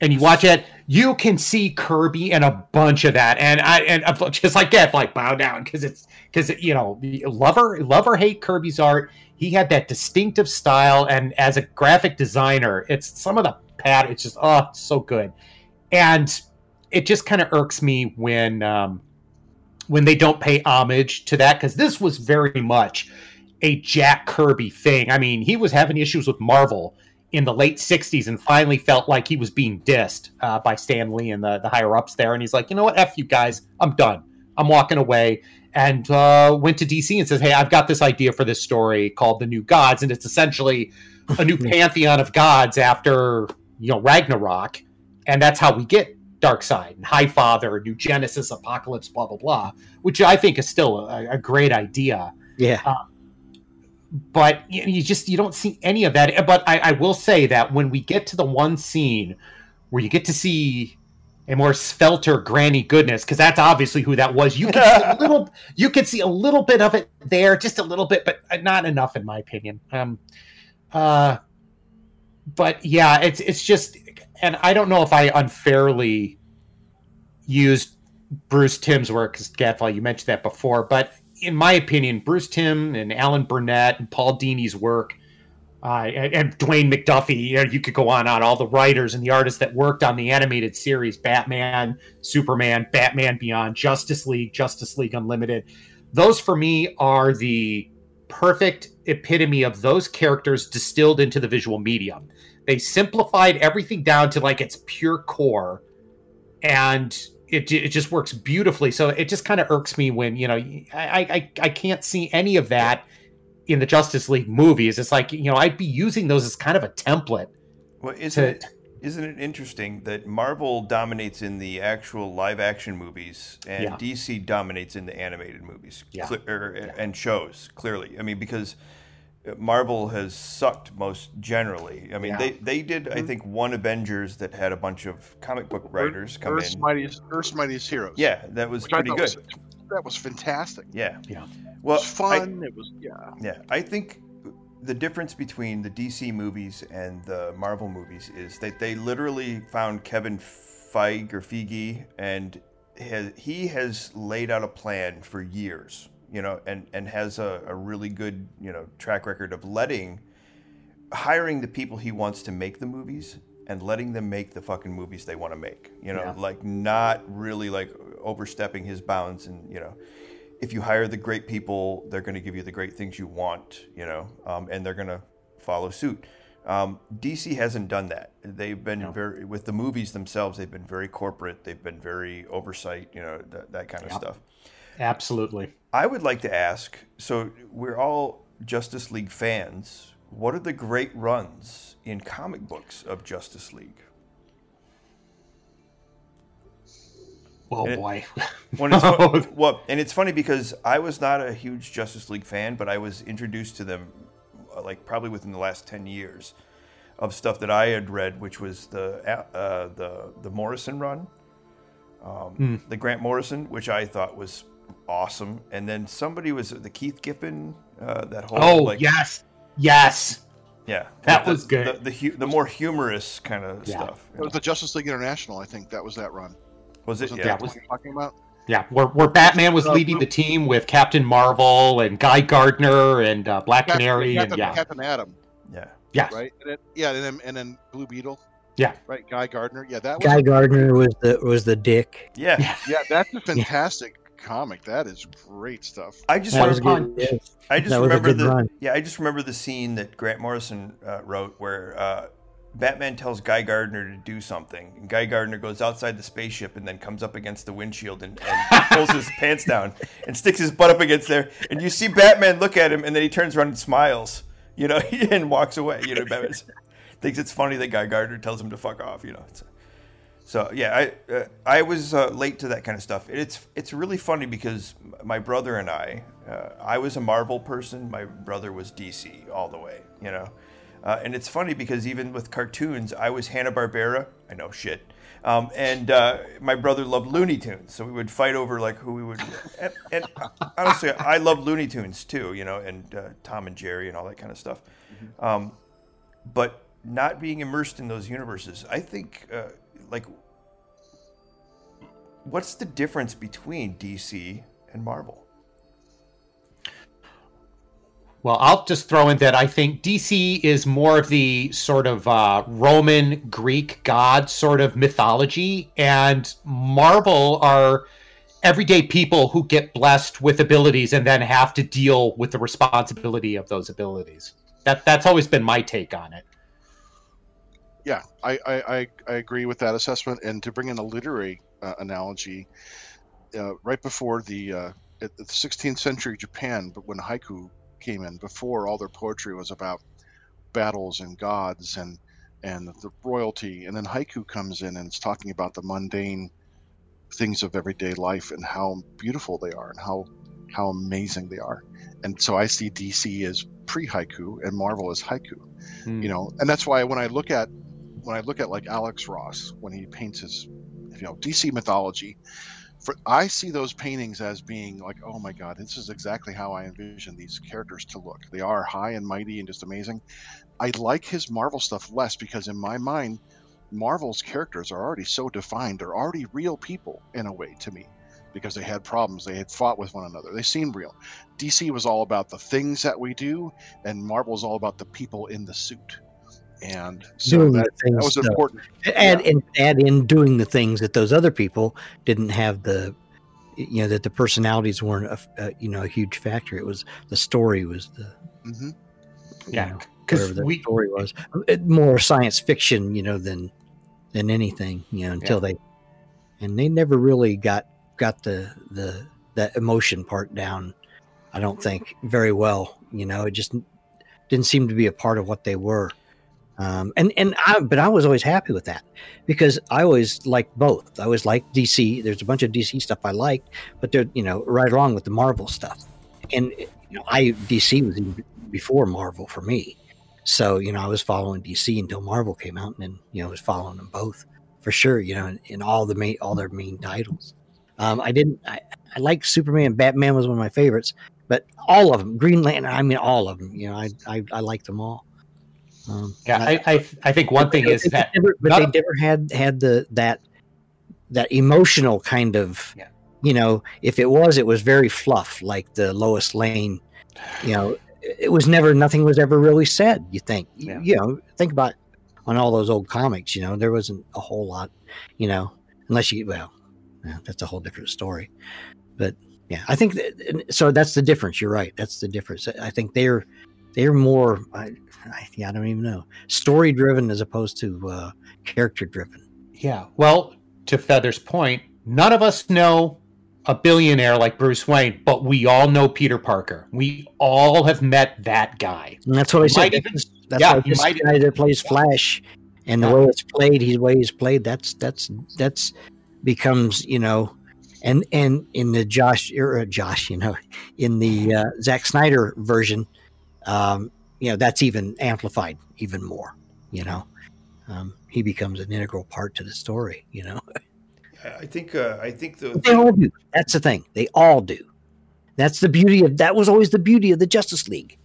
[SPEAKER 4] and you watch it, you can see Kirby and a bunch of that, and I and just like that, like bow down because it's because you know lover lover hate Kirby's art. He had that distinctive style, and as a graphic designer, it's some of the pat. It's just oh, so good, and it just kind of irks me when um, when they don't pay homage to that because this was very much a Jack Kirby thing. I mean, he was having issues with Marvel in the late 60s and finally felt like he was being dissed uh, by Stan Lee and the, the higher ups there. And he's like, you know what? F you guys. I'm done. I'm walking away. And uh, went to DC and says, hey, I've got this idea for this story called The New Gods. And it's essentially a new pantheon of gods after, you know, Ragnarok. And that's how we get Darkseid and High Father, New Genesis, Apokolips, blah, blah, blah, which I think is still a, a great idea.
[SPEAKER 1] Yeah.
[SPEAKER 4] but you, you just you don't see any of that. But I, I will say that when we get to the one scene where you get to see a more svelter granny goodness because that's obviously who that was. You can see a little you can see a little bit of it there just a little bit but not enough in my opinion. Um uh but yeah it's it's just and i don't know if i unfairly used bruce timm's work because gadfly you mentioned that before but in my opinion, Bruce Timm and Alan Burnett and Paul Dini's work, uh, and, and Dwayne McDuffie, you, know, you could go on on all the writers and the artists that worked on the animated series Batman, Superman, Batman Beyond, Justice League, Justice League Unlimited. Those for me are the perfect epitome of those characters distilled into the visual medium. They simplified everything down to like its pure core and it, it just works beautifully. So it just kind of irks me when you know I, I I can't see any of that in the Justice League movies. It's like you know I'd be using those as kind of a template.
[SPEAKER 2] Well, isn't
[SPEAKER 4] to-
[SPEAKER 2] it isn't it interesting that Marvel dominates in the actual live action movies and
[SPEAKER 4] Yeah.
[SPEAKER 2] DC dominates in the animated movies
[SPEAKER 4] Yeah.
[SPEAKER 2] cle- er, and shows? Clearly, I mean because Marvel has sucked most generally. I mean
[SPEAKER 4] Yeah.
[SPEAKER 2] they they did I mm-hmm. think one Avengers that had a bunch of comic book writers come
[SPEAKER 3] Earth's
[SPEAKER 2] in.
[SPEAKER 3] Mightiest, Earth's Mightiest Heroes.
[SPEAKER 2] Yeah, that was
[SPEAKER 3] Which
[SPEAKER 2] pretty good.
[SPEAKER 3] was- that was fantastic.
[SPEAKER 2] Yeah.
[SPEAKER 4] Yeah.
[SPEAKER 2] Well,
[SPEAKER 3] it was
[SPEAKER 2] I-
[SPEAKER 3] fun. it was yeah.
[SPEAKER 2] Yeah, I think the difference between the DC movies and the Marvel movies is that they literally found Kevin Feige or Feige, and has, he has laid out a plan for years, you know, and and has a, a really good you know track record of letting hiring the people he wants to make the movies and letting them make the fucking movies they want to make. You know,
[SPEAKER 4] Yeah.
[SPEAKER 2] like not really like overstepping his bounds and you know if you hire the great people, they're going to give you the great things you want, you know, um, and they're going to follow suit. Um, DC hasn't done that. They've been very with the movies themselves. They've been very corporate. They've been very oversight, you know, that, that kind of
[SPEAKER 4] Yep.
[SPEAKER 2] stuff.
[SPEAKER 4] Absolutely.
[SPEAKER 2] I would like to ask. So we're all Justice League fans. What are the great runs in comic books of Justice League?
[SPEAKER 4] Oh
[SPEAKER 2] And it-
[SPEAKER 4] boy.
[SPEAKER 2] When it's well, and it's funny because I was not a huge Justice League fan, but I was introduced to them uh, like probably within the last ten years of stuff that I had read, which was the uh, the the Morrison run, um, the Grant Morrison, which I thought was awesome. And then somebody was the Keith Giffen, uh, that whole
[SPEAKER 4] oh
[SPEAKER 2] like
[SPEAKER 4] yes, yes.
[SPEAKER 2] yeah,
[SPEAKER 4] That
[SPEAKER 2] the-
[SPEAKER 4] was good.
[SPEAKER 2] The the, hu- the more humorous kind of
[SPEAKER 4] Yeah.
[SPEAKER 2] stuff.
[SPEAKER 3] It was
[SPEAKER 2] know.
[SPEAKER 3] the Justice League International. I think that was that run.
[SPEAKER 2] Was it?
[SPEAKER 3] Wasn't
[SPEAKER 2] Yeah.
[SPEAKER 3] that what talking about?
[SPEAKER 4] Yeah, where, where Batman was leading the team with Captain Marvel and Guy Gardner and uh, Black Canary
[SPEAKER 3] Captain,
[SPEAKER 4] and yeah,
[SPEAKER 3] Captain Atom,
[SPEAKER 2] Yeah.
[SPEAKER 4] yeah,
[SPEAKER 3] right? And then, yeah, and then and then Blue Beetle.
[SPEAKER 4] Yeah.
[SPEAKER 3] Right, Guy Gardner. Yeah, that was
[SPEAKER 1] Guy Gardner was the was the dick.
[SPEAKER 2] Yeah.
[SPEAKER 4] Yeah.
[SPEAKER 3] yeah, that's a fantastic comic. That is great stuff.
[SPEAKER 2] I just
[SPEAKER 1] That
[SPEAKER 2] remember,
[SPEAKER 1] good. Yeah.
[SPEAKER 2] I just
[SPEAKER 1] That was a
[SPEAKER 2] remember the
[SPEAKER 1] run.
[SPEAKER 2] yeah. I just remember the scene that Grant Morrison uh, wrote where uh, Batman tells Guy Gardner to do something, and Guy Gardner goes outside the spaceship and then comes up against the windshield and, and pulls his pants down and sticks his butt up against there, and you see Batman look at him, and then he turns around and smiles, you know, and walks away. You know, Batman thinks it's funny that Guy Gardner tells him to fuck off. You know, it's, So yeah, I uh, I was uh, late to that kind of stuff. It's it's really funny because my brother and I, uh, I was a Marvel person. My brother was DC all the way, you know. Uh, and it's funny because even with cartoons, I was Hanna Barbera. I know shit. Um, and uh, my brother loved Looney Tunes, so we would fight over like who we would. And, and honestly, I love Looney Tunes too, you know, and uh, Tom and Jerry and all that kind of stuff. Um, but not being immersed in those universes, I think, uh, like, what's the difference between DC and Marvel?
[SPEAKER 4] Well, I'll just throw in that I think DC is more of the sort of uh, Roman Greek god sort of mythology, and Marvel are everyday people who get blessed with abilities and then have to deal with the responsibility of those abilities. That that's always been my take on it.
[SPEAKER 3] Yeah, I, I, I, I agree with that assessment. And to bring in a literary uh, analogy, uh, right before the uh, the 16th century Japan, but when haiku came in, before all their poetry was about battles and gods and and the royalty, and then haiku comes in and it's talking about the mundane things of everyday life and how beautiful they are and how how amazing they are. And so I see DC as pre haiku and Marvel as haiku.
[SPEAKER 4] Hmm.
[SPEAKER 3] You know, and that's why when I look at when I look at like Alex Ross when he paints his you know DC mythology, for I see those paintings as being like, oh my god, this is exactly how I envision these characters to look. They are high and mighty and just amazing. I like his Marvel stuff less because in my mind, Marvel's characters are already so defined. They're already real people in a way to me because they had problems. They had fought with one another. They seemed real. DC was all about the things that we do, and Marvel's all about the people in the suit. And so
[SPEAKER 1] Doing
[SPEAKER 3] that,
[SPEAKER 1] the things
[SPEAKER 3] that was
[SPEAKER 1] that-
[SPEAKER 3] important.
[SPEAKER 1] add and add in doing the things that those other people didn't have the you know that the personalities weren't a, a you know a huge factor. It was the story was the
[SPEAKER 3] hmm
[SPEAKER 4] Yeah, because
[SPEAKER 1] the
[SPEAKER 4] we
[SPEAKER 1] story was. It- more science fiction you know than than anything you know until they and they never really got got the the that emotion part down i don't think very well you know. It just didn't seem to be a part of what they were um, and and I but I was always happy with that because I always liked both. I always liked DC. There's a bunch of DC stuff I liked, but they're you know right along with the Marvel stuff. And you know, I DC was before Marvel for me, so you know I was following DC until Marvel came out, and then you know I was following them both for sure. You know, in, in all the main all their main titles. Um, I didn't. I, I liked Superman. Batman was one of my favorites, but all of them, Green Lantern. I mean, all of them. You know, I I, I liked them all. Um,
[SPEAKER 4] yeah, I, I I think one thing is that
[SPEAKER 1] never, but they never had had the that that emotional kind of
[SPEAKER 4] Yeah.
[SPEAKER 1] you know if it was it was very fluff like the Lois Lane you know it was never nothing was ever really said you think You-
[SPEAKER 4] Yeah.
[SPEAKER 1] you know think about on all those old comics you know there wasn't a whole lot you know unless you well yeah, that's a whole different story but yeah i think that, so that's the difference you're right that's the difference i think they're they're more I, I, yeah, I don't even know story driven as opposed to uh, character driven
[SPEAKER 4] Yeah. Well, to Fether's point, none of us know a billionaire like Bruce Wayne, but we all know Peter Parker. We all have met that guy.
[SPEAKER 1] and that's what i said
[SPEAKER 4] even-
[SPEAKER 1] that's
[SPEAKER 4] yeah,
[SPEAKER 1] why this
[SPEAKER 4] might-
[SPEAKER 1] guy that plays flash and the
[SPEAKER 4] Yeah.
[SPEAKER 1] way it's played his way he's played that's that's that's becomes you know and and in the joss or uh, joss you know in the uh, Zack snyder version um you know that's even amplified even more you know? Um, he becomes an integral part to the story you know?
[SPEAKER 2] I think uh, I think the
[SPEAKER 1] they all do. That's the thing. They all do. That's the beauty of that was always the beauty of the justice league.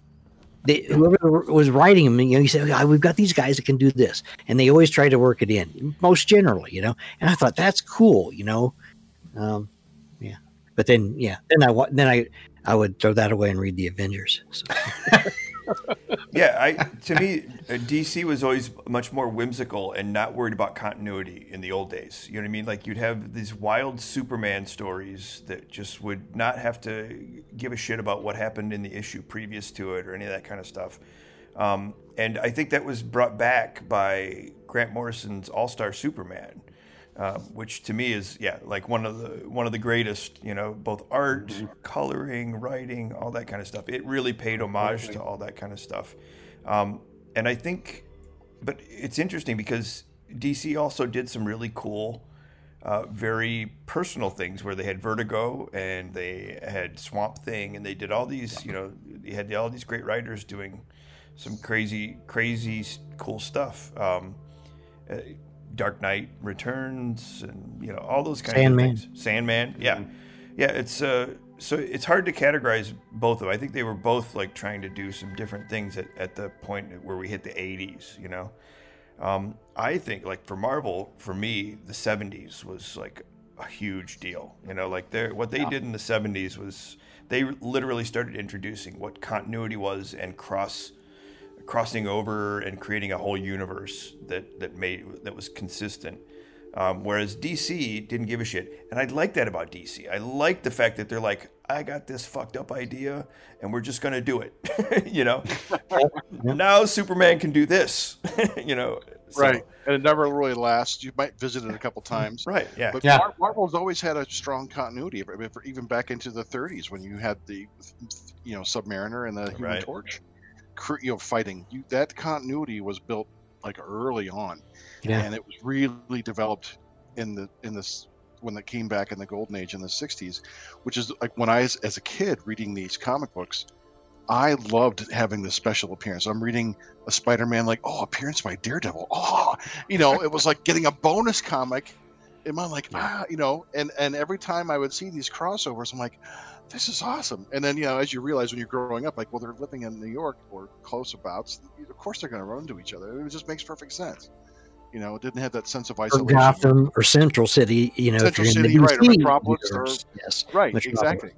[SPEAKER 1] They, whoever was writing them you know you say "Ah, we've got these guys that can do this and they always try to work it in most generally you know? And i thought that's cool you know? Um yeah. But then yeah then i then i i would throw that away and read the avengers so.
[SPEAKER 2] yeah, I to me, uh, DC was always much more whimsical and not worried about continuity in the old days. You know what I mean? Like you'd have these wild Superman stories that just would not have to give a shit about what happened in the issue previous to it or any of that kind of stuff. Um, and I think that was brought back by Grant Morrison's All Star Superman. Uh, which to me is yeah like one of the one of the greatest you know both art coloring writing all that kind of stuff. It really paid homage to all that kind of stuff. Um, and i think but it's interesting because DC also did some really cool, uh, very personal things where they had Vertigo and they had Swamp Thing and they did all these, you know, they had all these great writers doing some crazy, crazy, cool stuff. Um, uh, Dark Knight Returns and you know all those kinds
[SPEAKER 1] Sandman.
[SPEAKER 2] of things. Sandman, yeah, yeah. It's uh, so it's hard to categorize both of them. I think they were both like trying to do some different things at, at the point where we hit the 80s, you know. Um, I think like for Marvel, for me, the 70s was like a huge deal. You know, like they what they did in the 70s was they literally started introducing what continuity was and cross crossing over and creating a whole universe that that made that was consistent. Um, whereas DC didn't give a shit, and I like that about DC. I like the fact that they're like, I got this fucked up idea, and we're just gonna do it. you know, now Superman can do this. you know, So-
[SPEAKER 3] right, and it never really lasts. You might visit it a couple times.
[SPEAKER 2] right, yeah,
[SPEAKER 3] But
[SPEAKER 4] Yeah.
[SPEAKER 3] Marvel's always had a strong continuity, I mean, for- even back into the 30s when you had the, you know, Submariner and the Human
[SPEAKER 2] Right.
[SPEAKER 3] Torch, cr- you know, fighting. You, that continuity was built like early on,
[SPEAKER 1] Yeah.
[SPEAKER 3] and it was really developed in the in this when it came back in the golden age in the 60s, which is like when I, as, as a kid, reading these comic books. I loved having the special appearance. I'm reading a Spider-Man like, oh, appearance by Daredevil. Oh, you know, it was like getting a bonus comic. Am I like, ah, you know, and and every time I would see these crossovers, I'm like, this is awesome. And then you know, as you realize when you're growing up, like, well, they're living in New York or close abouts. Of course, they're going to run into each other. It just makes perfect sense. You know, it didn't have that sense of
[SPEAKER 1] or
[SPEAKER 3] isolation.
[SPEAKER 1] Gotham or Central City. You know,
[SPEAKER 3] Central
[SPEAKER 1] if you're in
[SPEAKER 3] City,
[SPEAKER 1] the
[SPEAKER 3] right, or
[SPEAKER 1] DC
[SPEAKER 3] Metropolis, or-
[SPEAKER 1] yes,
[SPEAKER 3] Right,
[SPEAKER 1] Metropolis.
[SPEAKER 3] exactly.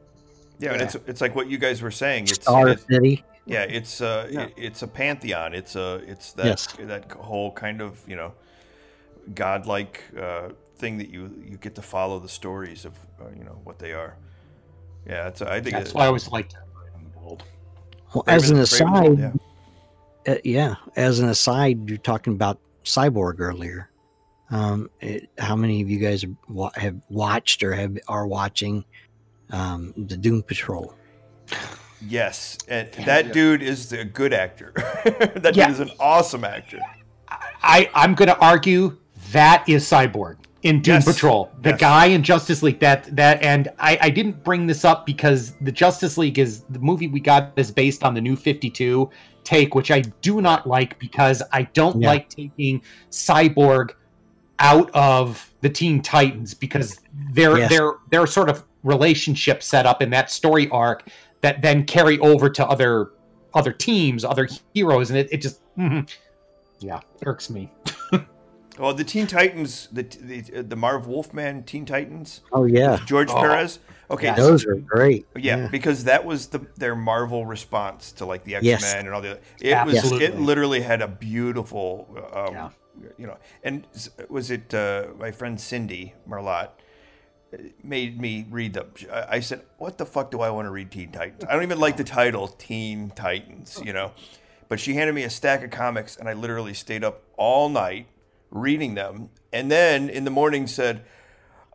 [SPEAKER 2] yeah. And it's it's like what you guys were saying. It's
[SPEAKER 1] Star
[SPEAKER 2] it-
[SPEAKER 1] City.
[SPEAKER 2] yeah, it's uh,
[SPEAKER 3] Yeah.
[SPEAKER 2] It, it's a pantheon. It's a it's that
[SPEAKER 1] Yes.
[SPEAKER 2] that whole kind of you know godlike uh, thing that you you get to follow the stories of uh, you know what they are. Yeah, it's I think
[SPEAKER 4] That's
[SPEAKER 2] it,
[SPEAKER 4] why I always liked Raven World.
[SPEAKER 1] Well, as an aside,
[SPEAKER 2] Raven's- yeah.
[SPEAKER 1] uh, yeah, as an aside, you're talking about Cyborg earlier. Um, it, how many of you guys have, watched or have are watching um, the Doom Patrol?
[SPEAKER 2] Yes, and
[SPEAKER 4] Yeah.
[SPEAKER 2] that dude is a good actor. that
[SPEAKER 4] Yeah.
[SPEAKER 2] dude is an awesome actor.
[SPEAKER 4] I I'm going to argue that is Cyborg in Doom
[SPEAKER 2] Yes.
[SPEAKER 4] Patrol. The
[SPEAKER 2] Yes.
[SPEAKER 4] guy in Justice League. That that and I I didn't bring this up because the Justice League is the movie we got is based on the New Fifty Two take, which I do not like because I don't
[SPEAKER 1] Yeah.
[SPEAKER 4] like taking Cyborg out of the Teen Titans because their
[SPEAKER 1] Yes.
[SPEAKER 4] their their sort of relationship set up in that story arc that then carry over to other other teams, other heroes, and it, it just mhm. yeah irks me.
[SPEAKER 2] Well, the Teen Titans, the the, the Marv Wolfman Teen Titans,
[SPEAKER 1] Oh yeah,
[SPEAKER 2] George
[SPEAKER 4] Oh.
[SPEAKER 2] Perez. Okay,
[SPEAKER 4] Yes.
[SPEAKER 1] those are great.
[SPEAKER 2] Yeah, because that was the their Marvel response to like the X Men
[SPEAKER 1] Yes.
[SPEAKER 2] and all the. It was it literally had a beautiful, um,
[SPEAKER 4] Yeah.
[SPEAKER 2] you know, and was it uh, my friend Cindy Marlott uh, made me read them. I I said, "What the fuck do I want to read Teen Titans? I don't even like the title Teen Titans, you know." But she handed me a stack of comics, and I literally stayed up all night reading them, and then in the morning said,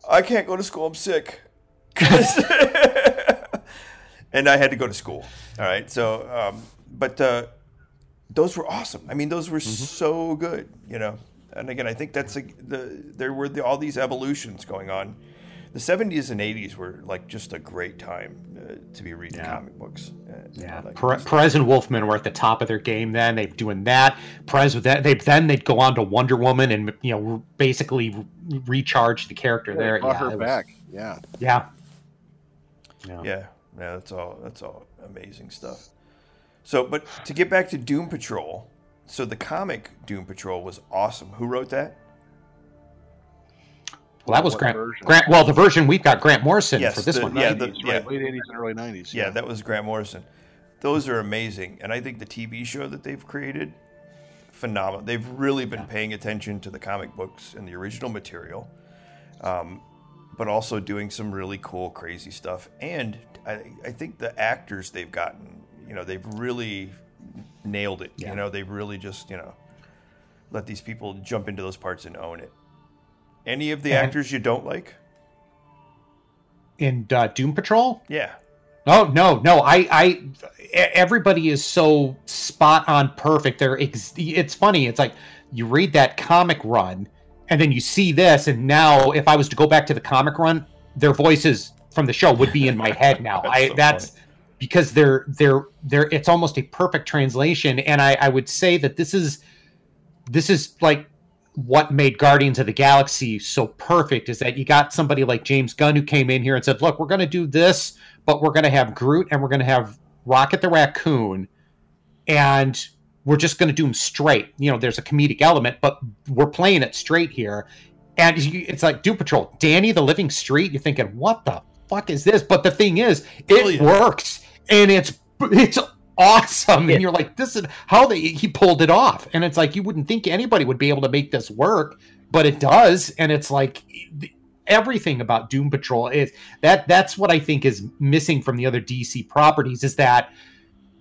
[SPEAKER 2] "I can't go to school. I'm sick. and I had to go to school. All right. So, um, but uh, those were awesome. I mean, those were so good, you know. And again, I think that's a, the there were the, all these evolutions going on. The 70s and 80s were like just a great time uh, to be reading
[SPEAKER 4] Yeah.
[SPEAKER 2] comic books. uh, and
[SPEAKER 4] Yeah,
[SPEAKER 2] all that
[SPEAKER 4] Pre-
[SPEAKER 2] kind of stuff.
[SPEAKER 4] Perez and Wolfman were at the top of their game. Then they doing that. Perez with that. They then they'd go on to Wonder Woman and you know basically re- recharge the character there.
[SPEAKER 3] Brought
[SPEAKER 4] Yeah,
[SPEAKER 3] her
[SPEAKER 4] it was-
[SPEAKER 3] back. Yeah.
[SPEAKER 4] Yeah. Yeah.
[SPEAKER 2] Yeah, yeah, that's all. That's all amazing stuff. So, but to get back to Doom Patrol, so the comic Doom Patrol was awesome. Who wrote that?
[SPEAKER 4] Well, that was Grant.
[SPEAKER 3] version?
[SPEAKER 4] Grant. Well, the version we've got Grant Morrison
[SPEAKER 2] Yes,
[SPEAKER 4] for this
[SPEAKER 2] the-
[SPEAKER 4] one.
[SPEAKER 2] yeah,
[SPEAKER 4] right?
[SPEAKER 2] the-
[SPEAKER 3] 90s, right, late 80s and early 90s.
[SPEAKER 2] Yeah, that was Grant Morrison. Those are amazing, and I think the TV show that they've created, phenomenal. They've really been paying attention to the comic books and the original material, um, but also doing some really cool, crazy stuff. And I, I think the actors they've gotten, you know, they've really nailed it.
[SPEAKER 4] Yeah.
[SPEAKER 2] You know, they've really just, you know, let these people jump into those parts and own it. Any of the
[SPEAKER 4] And-
[SPEAKER 2] actors you don't like?
[SPEAKER 4] in uh, Doom Patrol.
[SPEAKER 2] Yeah.
[SPEAKER 4] Oh no, no. I, I, everybody is so spot on perfect. They're, ex- it's funny. It's like you read that comic run, and then you see this, and now if I was to go back to the comic run, their voices from the show would be in my head now.
[SPEAKER 2] That's
[SPEAKER 4] I
[SPEAKER 2] so
[SPEAKER 4] that's because they're they're they're. It's almost a perfect translation, and I, I would say that this is this is like what made Guardians of the Galaxy so perfect is that you got somebody like James Gunn who came in here and said, "Look, we're going to do this, but we're going to have Groot and we're going to have Rocket the Raccoon, and we're just going to do them straight. You know, there's a comedic element, but we're playing it straight here. And it's like Doom Patrol, Danny the Living Street. You're thinking, what the fuck is this? But the thing is, it
[SPEAKER 2] Brilliant.
[SPEAKER 4] works, and it's it's awesome.
[SPEAKER 1] Yeah.
[SPEAKER 4] And you're like, this is how they he pulled it off. And it's like you wouldn't think anybody would be able to make this work, but it does. And it's like everything about Doom Patrol is that that's what I think is missing from the other DC properties is that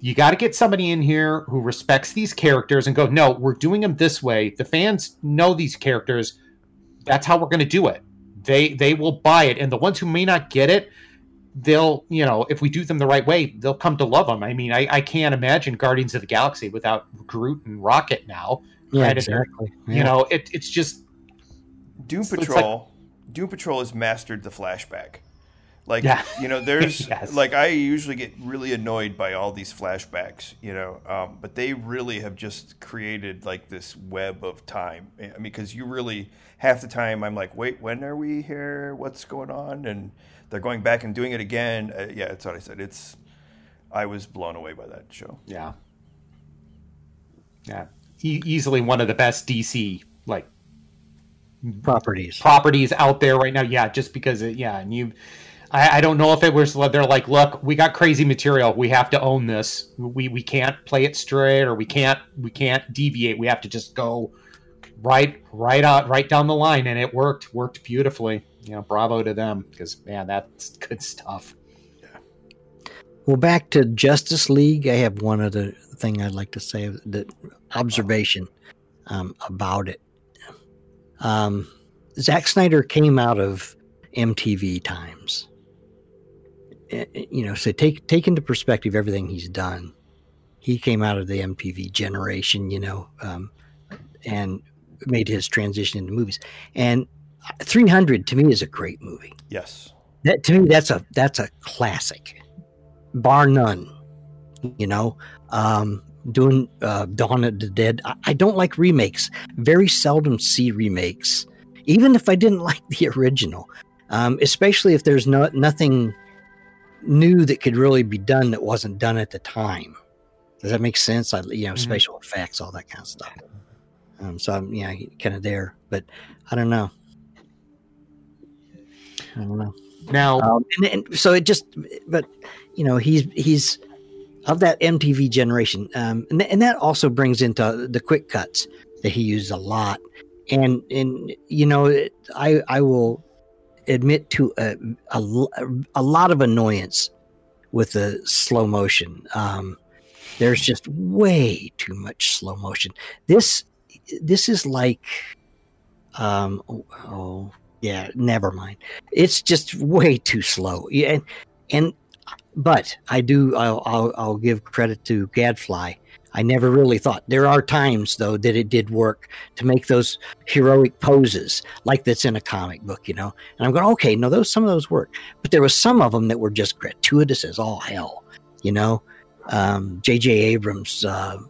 [SPEAKER 4] you got to get somebody in here who respects these characters and go, no, we're doing them this way. The fans know these characters. That's how we're going to do it. They they will buy it, and the ones who may not get it, they'll you know if we do them the right way, they'll come to love them. I mean, I, I can't imagine Guardians of the Galaxy without Groot and Rocket now.
[SPEAKER 1] Yeah,
[SPEAKER 4] Right,
[SPEAKER 1] exactly.
[SPEAKER 4] You know, it, it's just
[SPEAKER 2] Doom
[SPEAKER 4] So it's
[SPEAKER 2] Patrol. Doom Patrol has mastered the flashback. Like
[SPEAKER 4] Yeah.
[SPEAKER 2] you know, there's
[SPEAKER 4] Yes.
[SPEAKER 2] like I usually get really annoyed by all these flashbacks, you know, um, but they really have just created like this web of time. I mean, because you really half the time I'm like, wait, when are we here? What's going on? And they're going back and doing it again. Uh, yeah, that's what I said. It's I was blown away by that show.
[SPEAKER 4] yeah, yeah, e- easily one of the best DC like
[SPEAKER 1] Properties.
[SPEAKER 4] properties out there right now. Yeah, just because it, yeah, and you, I, I don't know if it was they're like, look, we got crazy material, we have to own this. We we can't play it straight, or we can't we can't deviate. We have to just go right right out right down the line, and it worked worked beautifully. You know, bravo to them because man, that's good stuff. yeah.
[SPEAKER 1] Well, back to Justice League. I have one other thing I'd like to say. The observation um, about it. Um, Zack Snyder came out of MTV times. Eh, eh, You know, so take take into perspective everything he's done. He came out of the MTV generation, you know, um, and made his transition into movies. And 300 to me is a great movie.
[SPEAKER 2] Yes.
[SPEAKER 1] that to me that's a that's a classic. Bar none you know? Um doing uh dawn of the dead. I, I don't like remakes. Very seldom see remakes even if i didn't like the original. Um especially if there's no nothing new that could really be done that wasn't done at the time. Does that make sense? I, you know
[SPEAKER 4] Mhm.
[SPEAKER 1] special effects all that kind of stuff um so i'm yeah kind of there but i don't know. I don't know.
[SPEAKER 4] Now,
[SPEAKER 1] um, and, and so it just but you know he's he's of that mtv generation um, and, th- and that also brings into the quick cuts that he used a lot. And and you know it, i i will admit to a, a, a lot of annoyance with the slow motion. Um, there's just way too much slow motion. This this is like um oh, yeah never mind. It's just way too slow. Yeah and, and but i do I'll, I'll i'll give credit to gadfly. I never really thought there are times though that it did work to make those heroic poses like that's in a comic book you know? And i'm going okay no those some of those work. But there was some of them that were just gratuitous as all hell you know? Um jj abrams uh um,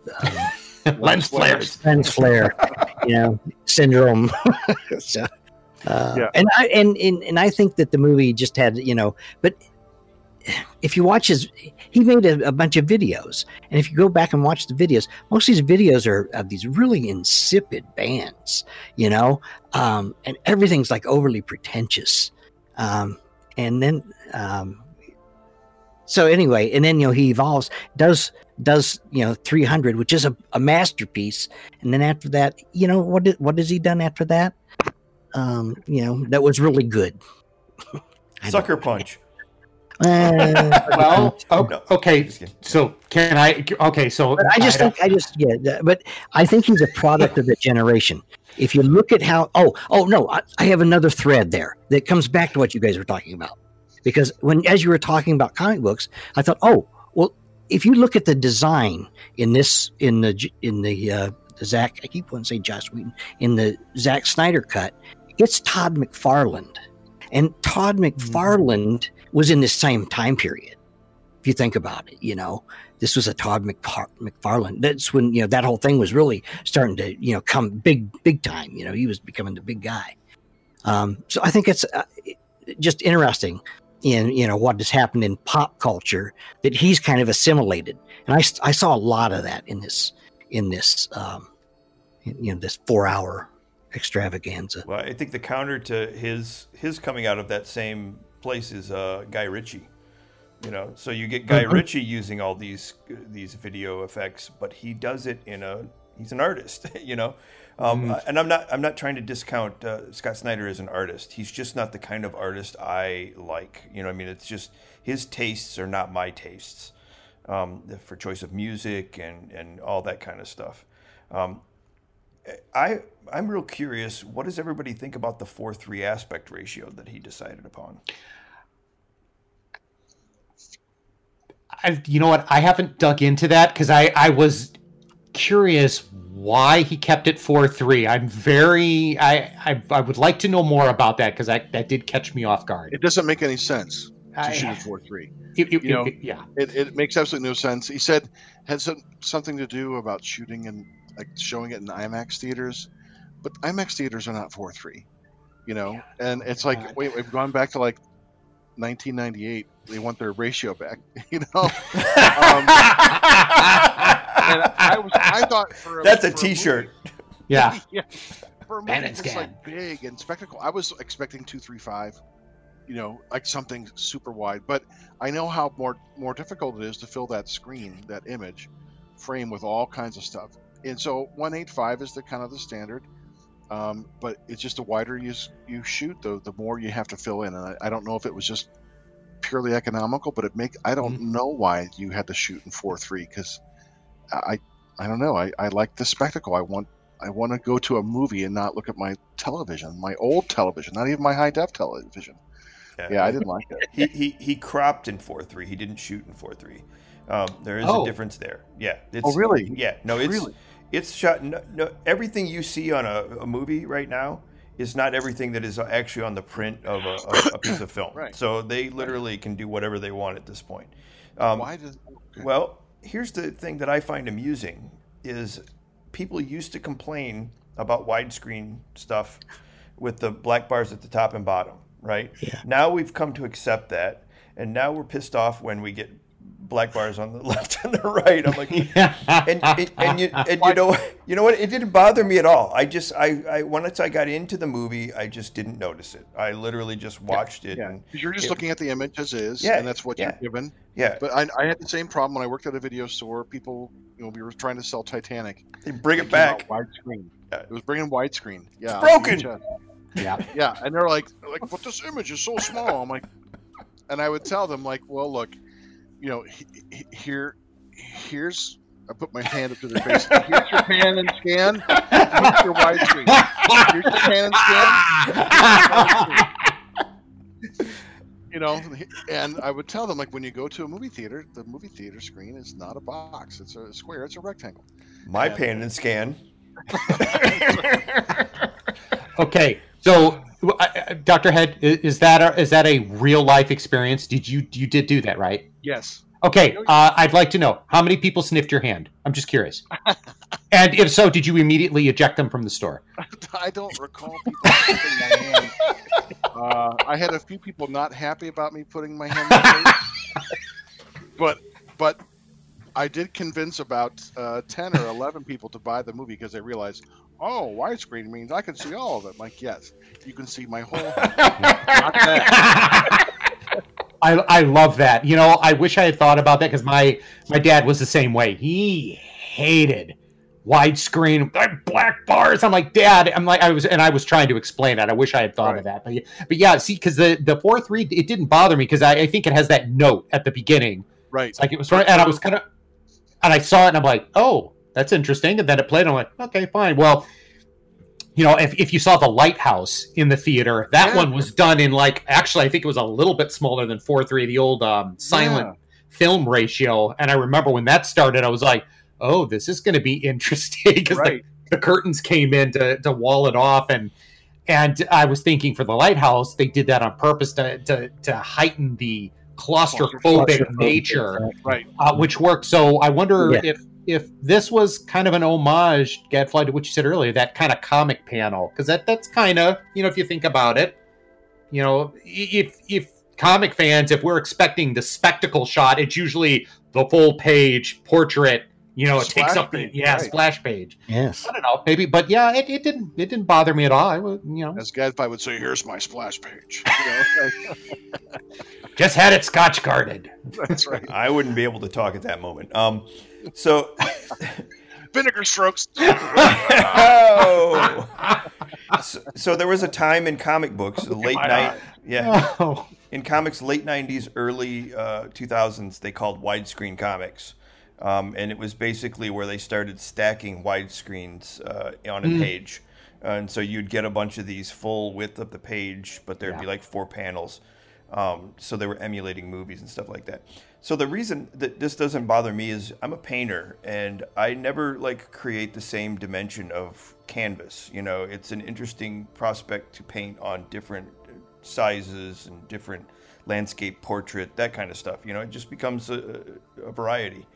[SPEAKER 4] lens flares.
[SPEAKER 1] lens flare, you know, syndrome. so, uh,
[SPEAKER 3] Yeah.
[SPEAKER 1] and I and, and and I think that the movie just had you know, but if you watch his, he made a, a bunch of videos, and if you go back and watch the videos, most of these videos are of these really insipid bands, you know, um, and everything's like overly pretentious, um, and then. Um, so anyway, and then you know he evolves, does does you know 300 which is a, a masterpiece and then after that you know what did, what has he done after that um you know that was really good
[SPEAKER 2] Sucker Punch.
[SPEAKER 1] Uh,
[SPEAKER 4] Well, o- okay. So can I? Okay, so
[SPEAKER 1] but i just
[SPEAKER 4] don't-
[SPEAKER 1] think i just yeah but i think he's a product of the generation if you look at how oh oh no I, I have another thread there that comes back to what you guys were talking about because when as you were talking about comic books, I thought, oh, well, if you look at the design in this in the in the uh, Zack, I keep wanting to say Joss Whedon in the Zack Snyder cut, it's Todd McFarlane, and Todd McFarlane was in this same time period. If you think about it, you know, this was a Todd McFar- McFarlane. That's when you know that whole thing was really starting to you know come big big time. You know, he was becoming the big guy. Um, so I think it's uh, just interesting in you know what has happened in pop culture that he's kind of assimilated, and I saw a lot of that in this in this um, you know this four hour extravaganza.
[SPEAKER 2] Well, I think the counter to his his coming out of that same place is uh, Guy Ritchie. You know, so you get Guy
[SPEAKER 1] Mhm.
[SPEAKER 2] Ritchie using all these these video effects, but he does it in a he's an artist. You know, um, and I'm not I'm not trying to discount uh, Scott Snyder as an artist. He's just not the kind of artist I like. You know, what I mean, it's just his tastes are not my tastes um, for choice of music and and all that kind of stuff. Um, I I'm real curious. What does everybody think about the four three aspect ratio that he decided upon?
[SPEAKER 4] I, you know what? I haven't dug into that because I, I was curious why he kept it four three. I'm very I, I I would like to know more about that because that that did catch me off guard.
[SPEAKER 3] It doesn't make any sense to
[SPEAKER 4] I-
[SPEAKER 3] shoot it four three.
[SPEAKER 4] it- it-
[SPEAKER 3] you know,
[SPEAKER 4] it- yeah.
[SPEAKER 3] It, it makes absolutely no sense. He said had some, something to do about shooting and like showing it in IMAX theaters, but IMAX theaters are not four three, you know. And it's like
[SPEAKER 4] God.
[SPEAKER 3] wait, we've gone back to like 1998. They want their ratio back, you know. Um, and I was I thought for
[SPEAKER 2] That's a
[SPEAKER 3] for
[SPEAKER 2] T-shirt.
[SPEAKER 4] yeah.
[SPEAKER 3] yeah. For a
[SPEAKER 4] Pan
[SPEAKER 3] movie
[SPEAKER 4] and
[SPEAKER 3] that's
[SPEAKER 4] scan.
[SPEAKER 3] like big and spectacle, I was expecting two three five, you know, like something super wide. But I know how more more difficult it is to fill that screen, that image frame with all kinds of stuff. And so one eight five is the kind of the standard. Um, but it's just the wider you you shoot, the the more you have to fill in. And I, I don't know if it was just purely economical, but it make I don't know why you had to shoot in four three because I I don't know. I, I like the spectacle. I want I want to go to a movie and not look at my television, my old television, not even my high def television. Yeah, I didn't like it.
[SPEAKER 2] he, he he cropped in four three. He didn't shoot in four three. Um, there is
[SPEAKER 4] Oh.
[SPEAKER 2] a difference there. Yeah. It's,
[SPEAKER 3] Oh, really?
[SPEAKER 2] Yeah. No, it's
[SPEAKER 3] Really?
[SPEAKER 2] it's shot. No, no, everything you see on a, a movie right now is not everything that is actually on the print of a, a, a piece of film.
[SPEAKER 3] Right.
[SPEAKER 2] So they literally can do whatever they want at this point. Um,
[SPEAKER 3] Why does? okay.
[SPEAKER 2] Well, here's the thing that I find amusing is people used to complain about widescreen stuff with the black bars at the top and bottom, right?
[SPEAKER 1] Yeah.
[SPEAKER 2] Now we've come to accept that, and now we're pissed off when we get black bars on the left and the right. I'm like, and, and, and you and you know you know what? It didn't bother me at all. I just I, I once I got into the movie, I just didn't notice it. I literally just watched it.
[SPEAKER 3] yeah,
[SPEAKER 2] And,
[SPEAKER 3] 'cause you're just
[SPEAKER 2] it-
[SPEAKER 3] looking at the image as is,
[SPEAKER 2] Yeah,
[SPEAKER 3] and that's what
[SPEAKER 2] yeah.
[SPEAKER 3] you're given.
[SPEAKER 2] yeah,
[SPEAKER 3] But I, I had the same problem when I worked at a video store. People, you know, we were trying to sell Titanic.
[SPEAKER 2] they bring
[SPEAKER 3] It
[SPEAKER 2] it back.
[SPEAKER 3] widescreen.
[SPEAKER 2] Yeah.
[SPEAKER 3] It was bringing widescreen. Yeah, on
[SPEAKER 2] broken.
[SPEAKER 4] Yeah.
[SPEAKER 3] Yeah, and they're like, like, but this image is so small. I'm like, and I would tell them like, well, look, you know, he, he- here, here's. I put my hand up to their face. Here's your pan and scan. Here's your widescreen. Here's your pan and scan. You know, and I would tell them like when you go to a movie theater, the movie theater screen is not a box; it's a square, it's a rectangle.
[SPEAKER 2] My
[SPEAKER 3] Yeah.
[SPEAKER 2] pan and scan.
[SPEAKER 4] Okay, so Dr. Head, is that a, is that a real life experience? Did you you did do that, right?
[SPEAKER 3] Yes.
[SPEAKER 4] Okay, uh, I'd like to know how many people sniffed your hand. I'm just curious. and if so, did you immediately eject them from the store?
[SPEAKER 3] I don't recall people putting my hand. Uh, I had a few people not happy about me putting my hand. My but but I did convince about uh, ten or eleven people to buy the movie because they realized, oh, widescreen means I can see all of it. I'm like, yes, you can see my whole. Hand. Not that.
[SPEAKER 4] I, I love that. You know, I wish I had thought about that because my my dad was the same way. He hated widescreen like black bars. I'm like, Dad. I'm like, I was, and I was trying to explain that. I wish I had thought of that, but yeah, but yeah, see, because the the four three, it didn't bother me because I, I think it has that note at the beginning.
[SPEAKER 3] Right.
[SPEAKER 4] It's like it was right, and I was kind of, and I saw it, and I'm like, oh, that's interesting. And then it played. And I'm like, okay, fine. Well, you know, if, if you saw the lighthouse in the theater, that
[SPEAKER 3] Yeah.
[SPEAKER 4] one was done in like actually I think it was a little bit smaller than four three, the old um, silent film ratio. And I remember when that started, I was like, oh, this is going to be interesting because
[SPEAKER 3] Right.
[SPEAKER 4] the, the curtains came in to, to wall it off and and I was thinking for the lighthouse, they did that on purpose to to, to heighten the claustrophobic
[SPEAKER 1] Claustrophobic,
[SPEAKER 4] nature
[SPEAKER 3] Right.
[SPEAKER 4] uh, which worked. So I wonder
[SPEAKER 1] Yeah.
[SPEAKER 4] if if this was kind of an homage, Gadfly, to what you said earlier, that kind of comic panel, because that that's kind of you know if you think about it, you know if if comic fans, if we're expecting the spectacle shot, it's usually the full page portrait. You know, it takes up the
[SPEAKER 3] page,
[SPEAKER 4] yeah
[SPEAKER 3] right.
[SPEAKER 4] splash page.
[SPEAKER 1] Yes.
[SPEAKER 4] I don't know, maybe, but yeah, it, it didn't it didn't bother me at all. I was, you know,
[SPEAKER 3] As Gadfly would say, "Here's my splash page." You know,
[SPEAKER 4] just had it scotch guarded.
[SPEAKER 3] that's right.
[SPEAKER 2] I wouldn't be able to talk at that moment. Um, so,
[SPEAKER 3] Vinegar strokes.
[SPEAKER 2] oh. so, so there was a time in comic books, the late
[SPEAKER 3] my
[SPEAKER 2] night, yeah,
[SPEAKER 4] Oh,
[SPEAKER 2] in comics, late '90s, early uh, 2000s, they called widescreen comics, um, and it was basically where they started stacking widescreens uh, on a
[SPEAKER 4] Mm.
[SPEAKER 2] page, and so you'd get a bunch of these full width of the page, but there'd be like four panels. Um, so they were emulating movies and stuff like that. So the reason that this doesn't bother me is I'm a painter and I never like create the same dimension of canvas. You know, it's an interesting prospect to paint on different sizes and different landscape portrait, that kind of stuff. You know, it just becomes a, a variety.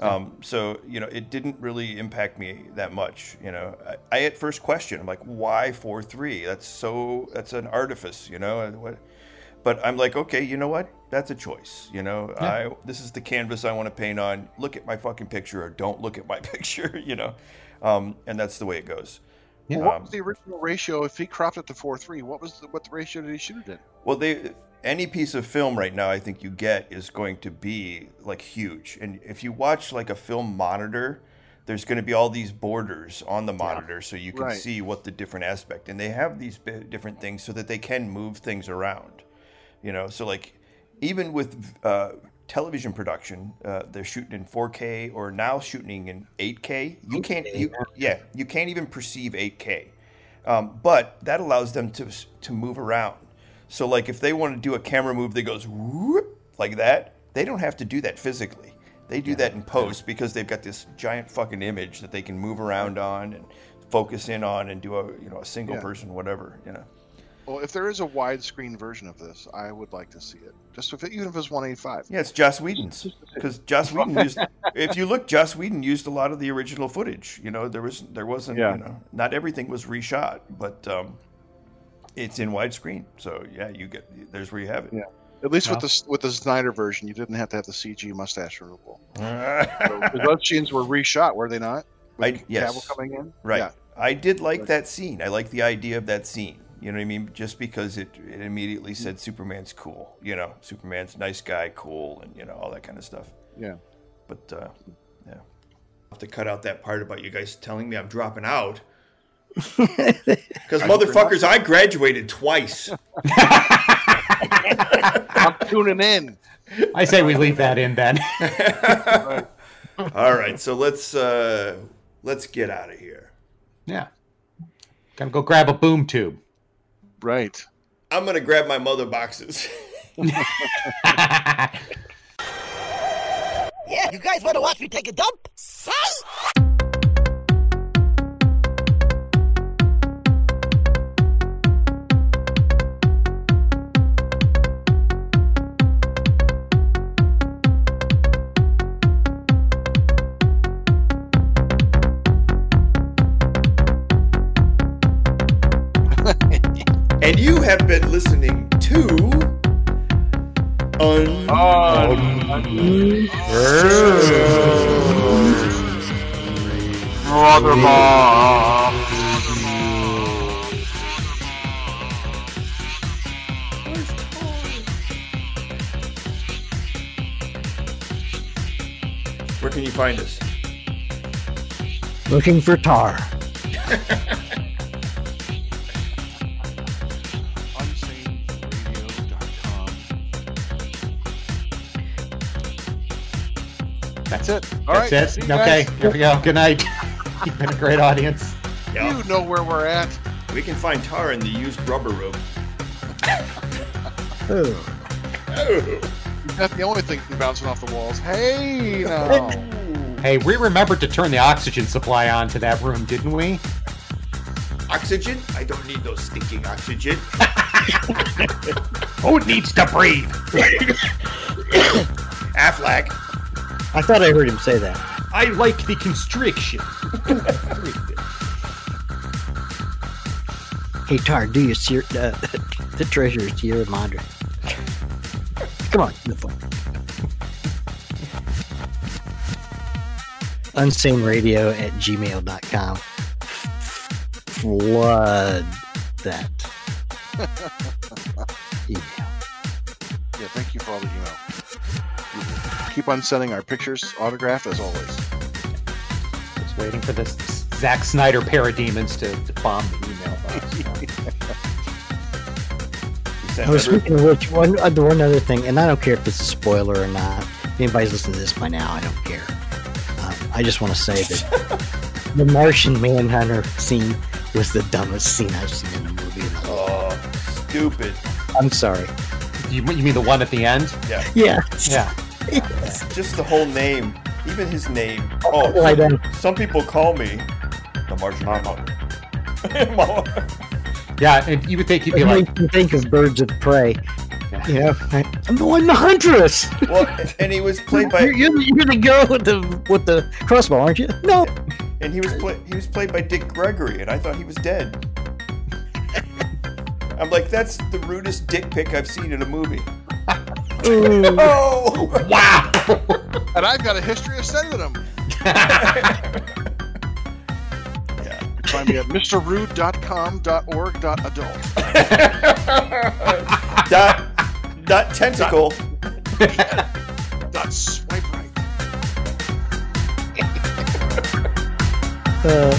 [SPEAKER 2] Um, so you know, it didn't really impact me that much. You know, I, I at first questioned, I'm like, why four three? That's so that's an artifice. You know, what? But I'm like, okay, you know what? That's a choice. You know, I this is the canvas I want to paint on. Look at my fucking picture, or don't look at my picture. You know, um, and that's the way it goes.
[SPEAKER 4] Yeah.
[SPEAKER 3] What
[SPEAKER 2] Um,
[SPEAKER 3] was the original ratio? If he cropped it to four three, what was the, what the ratio did he shoot it in?
[SPEAKER 2] Well, they any piece of film right now I think you get is going to be like huge. And if you watch like a film monitor, there's going to be all these borders on the monitor so you can
[SPEAKER 3] Right.
[SPEAKER 2] see what the different aspect. And they have these bi- different things so that they can move things around. You know, so like even with uh, television production, uh, they're shooting in 4K or now shooting in 8K. You can't, you, yeah, you can't even perceive 8K. Um, but that allows them to to move around. So like if they want to do a camera move that goes whoop, like that, they don't have to do that physically. They do that in post because they've got this giant fucking image that they can move around on and focus in on and do a you know a single
[SPEAKER 3] Yeah.
[SPEAKER 2] person whatever you know.
[SPEAKER 3] Well, if there is a widescreen version of this, I would like to see it. Just if it, even if it's 185.
[SPEAKER 2] Yeah, it's Joss Whedon's because Joss Whedon used. If you look, Joss Whedon used a lot of the original footage. You know, there was there wasn't.
[SPEAKER 3] Yeah.
[SPEAKER 2] You know, not everything was reshot, but um, it's in widescreen. So yeah, you get there's where you have it.
[SPEAKER 3] Yeah. At least
[SPEAKER 4] Wow.
[SPEAKER 3] with the with the Snyder version, you didn't have to have the CG mustache removal.
[SPEAKER 2] right.
[SPEAKER 3] So, those scenes were reshot, were they not? With
[SPEAKER 2] I- yes.
[SPEAKER 3] Cavill coming in. Yeah.
[SPEAKER 2] I did like
[SPEAKER 3] Right.
[SPEAKER 2] that scene. I like the idea of that scene. You know what I mean? Just because it, it immediately said Superman's cool. You know, Superman's nice guy, cool, and you know all that kind of stuff.
[SPEAKER 3] Yeah.
[SPEAKER 2] But uh, yeah, I'll have to cut out that part about you guys telling me I'm dropping out. Because motherfuckers, I graduated twice.
[SPEAKER 3] I'm tuning in.
[SPEAKER 4] I say we leave that in then.
[SPEAKER 2] All right, so let's uh, let's get out of here.
[SPEAKER 4] yeah, gotta go grab a boom tube.
[SPEAKER 3] Right.
[SPEAKER 2] I'm gonna grab my mother boxes.
[SPEAKER 6] Yeah, you guys want to watch me take a dump? Say!
[SPEAKER 2] And you have been listening to Un. Where can you find us?
[SPEAKER 1] Looking for
[SPEAKER 3] Tarr. That's it. All right.
[SPEAKER 4] That's
[SPEAKER 3] see
[SPEAKER 4] it. Okay,
[SPEAKER 3] guys.
[SPEAKER 4] here we go. Good night. You've been a great audience.
[SPEAKER 2] Yeah.
[SPEAKER 3] You know where we're at.
[SPEAKER 2] We can find Tarr in the used rubber room.
[SPEAKER 1] Oh.
[SPEAKER 3] That's the only thing bouncing off the walls. Hey, now.
[SPEAKER 4] Hey, we remembered to turn the oxygen supply on to that room, didn't we?
[SPEAKER 2] Oxygen? I don't need those stinking oxygen.
[SPEAKER 4] Who needs to breathe?
[SPEAKER 2] Affleck.
[SPEAKER 1] I thought I heard him say that.
[SPEAKER 4] I like the constriction.
[SPEAKER 1] Hey, Tarr, do your Sier- uh, the treasure is Sierra Madre. Come on, the phone. Unsaneradio at gmail.com. Flood that
[SPEAKER 3] Keep on sending our pictures autographed as always.
[SPEAKER 4] Just waiting for this Zack Snyder parademons to, to bomb the email box.
[SPEAKER 1] I was speaking of which, one, uh, the one other thing, and I don't care if it's a spoiler or not. If anybody's listening to this by now, I don't care. Uh, I just want to say that the Martian Manhunter scene was the dumbest scene I've seen in a movie.
[SPEAKER 2] Oh, stupid.
[SPEAKER 1] I'm sorry.
[SPEAKER 4] you, you mean the one at the end?
[SPEAKER 2] Yeah.
[SPEAKER 1] Yeah.
[SPEAKER 4] Yeah.
[SPEAKER 2] Just the whole name. Even his name. Oh,
[SPEAKER 1] Well,
[SPEAKER 2] some, some people call me the Martian Manhunter. Mama.
[SPEAKER 4] Yeah, and you would think he'd be
[SPEAKER 1] it
[SPEAKER 4] like,
[SPEAKER 1] makes me think of Birds of Prey. You know, I, I'm the one, the huntress.
[SPEAKER 2] well, and he was played by
[SPEAKER 1] You're, you're, you're the girl with the with the crossbow, aren't you? No.
[SPEAKER 2] and he was play, he was played by Dick Gregory, and I thought he was dead. I'm like, that's the rudest dick pic I've seen in a movie.
[SPEAKER 1] Ooh.
[SPEAKER 2] Oh,
[SPEAKER 4] wow!
[SPEAKER 3] And I've got a history of sending them.
[SPEAKER 2] yeah.
[SPEAKER 3] Find me at mrrude.com.org.adult.
[SPEAKER 2] Dot dot tentacle.
[SPEAKER 3] Dot swipe right.
[SPEAKER 1] Uh,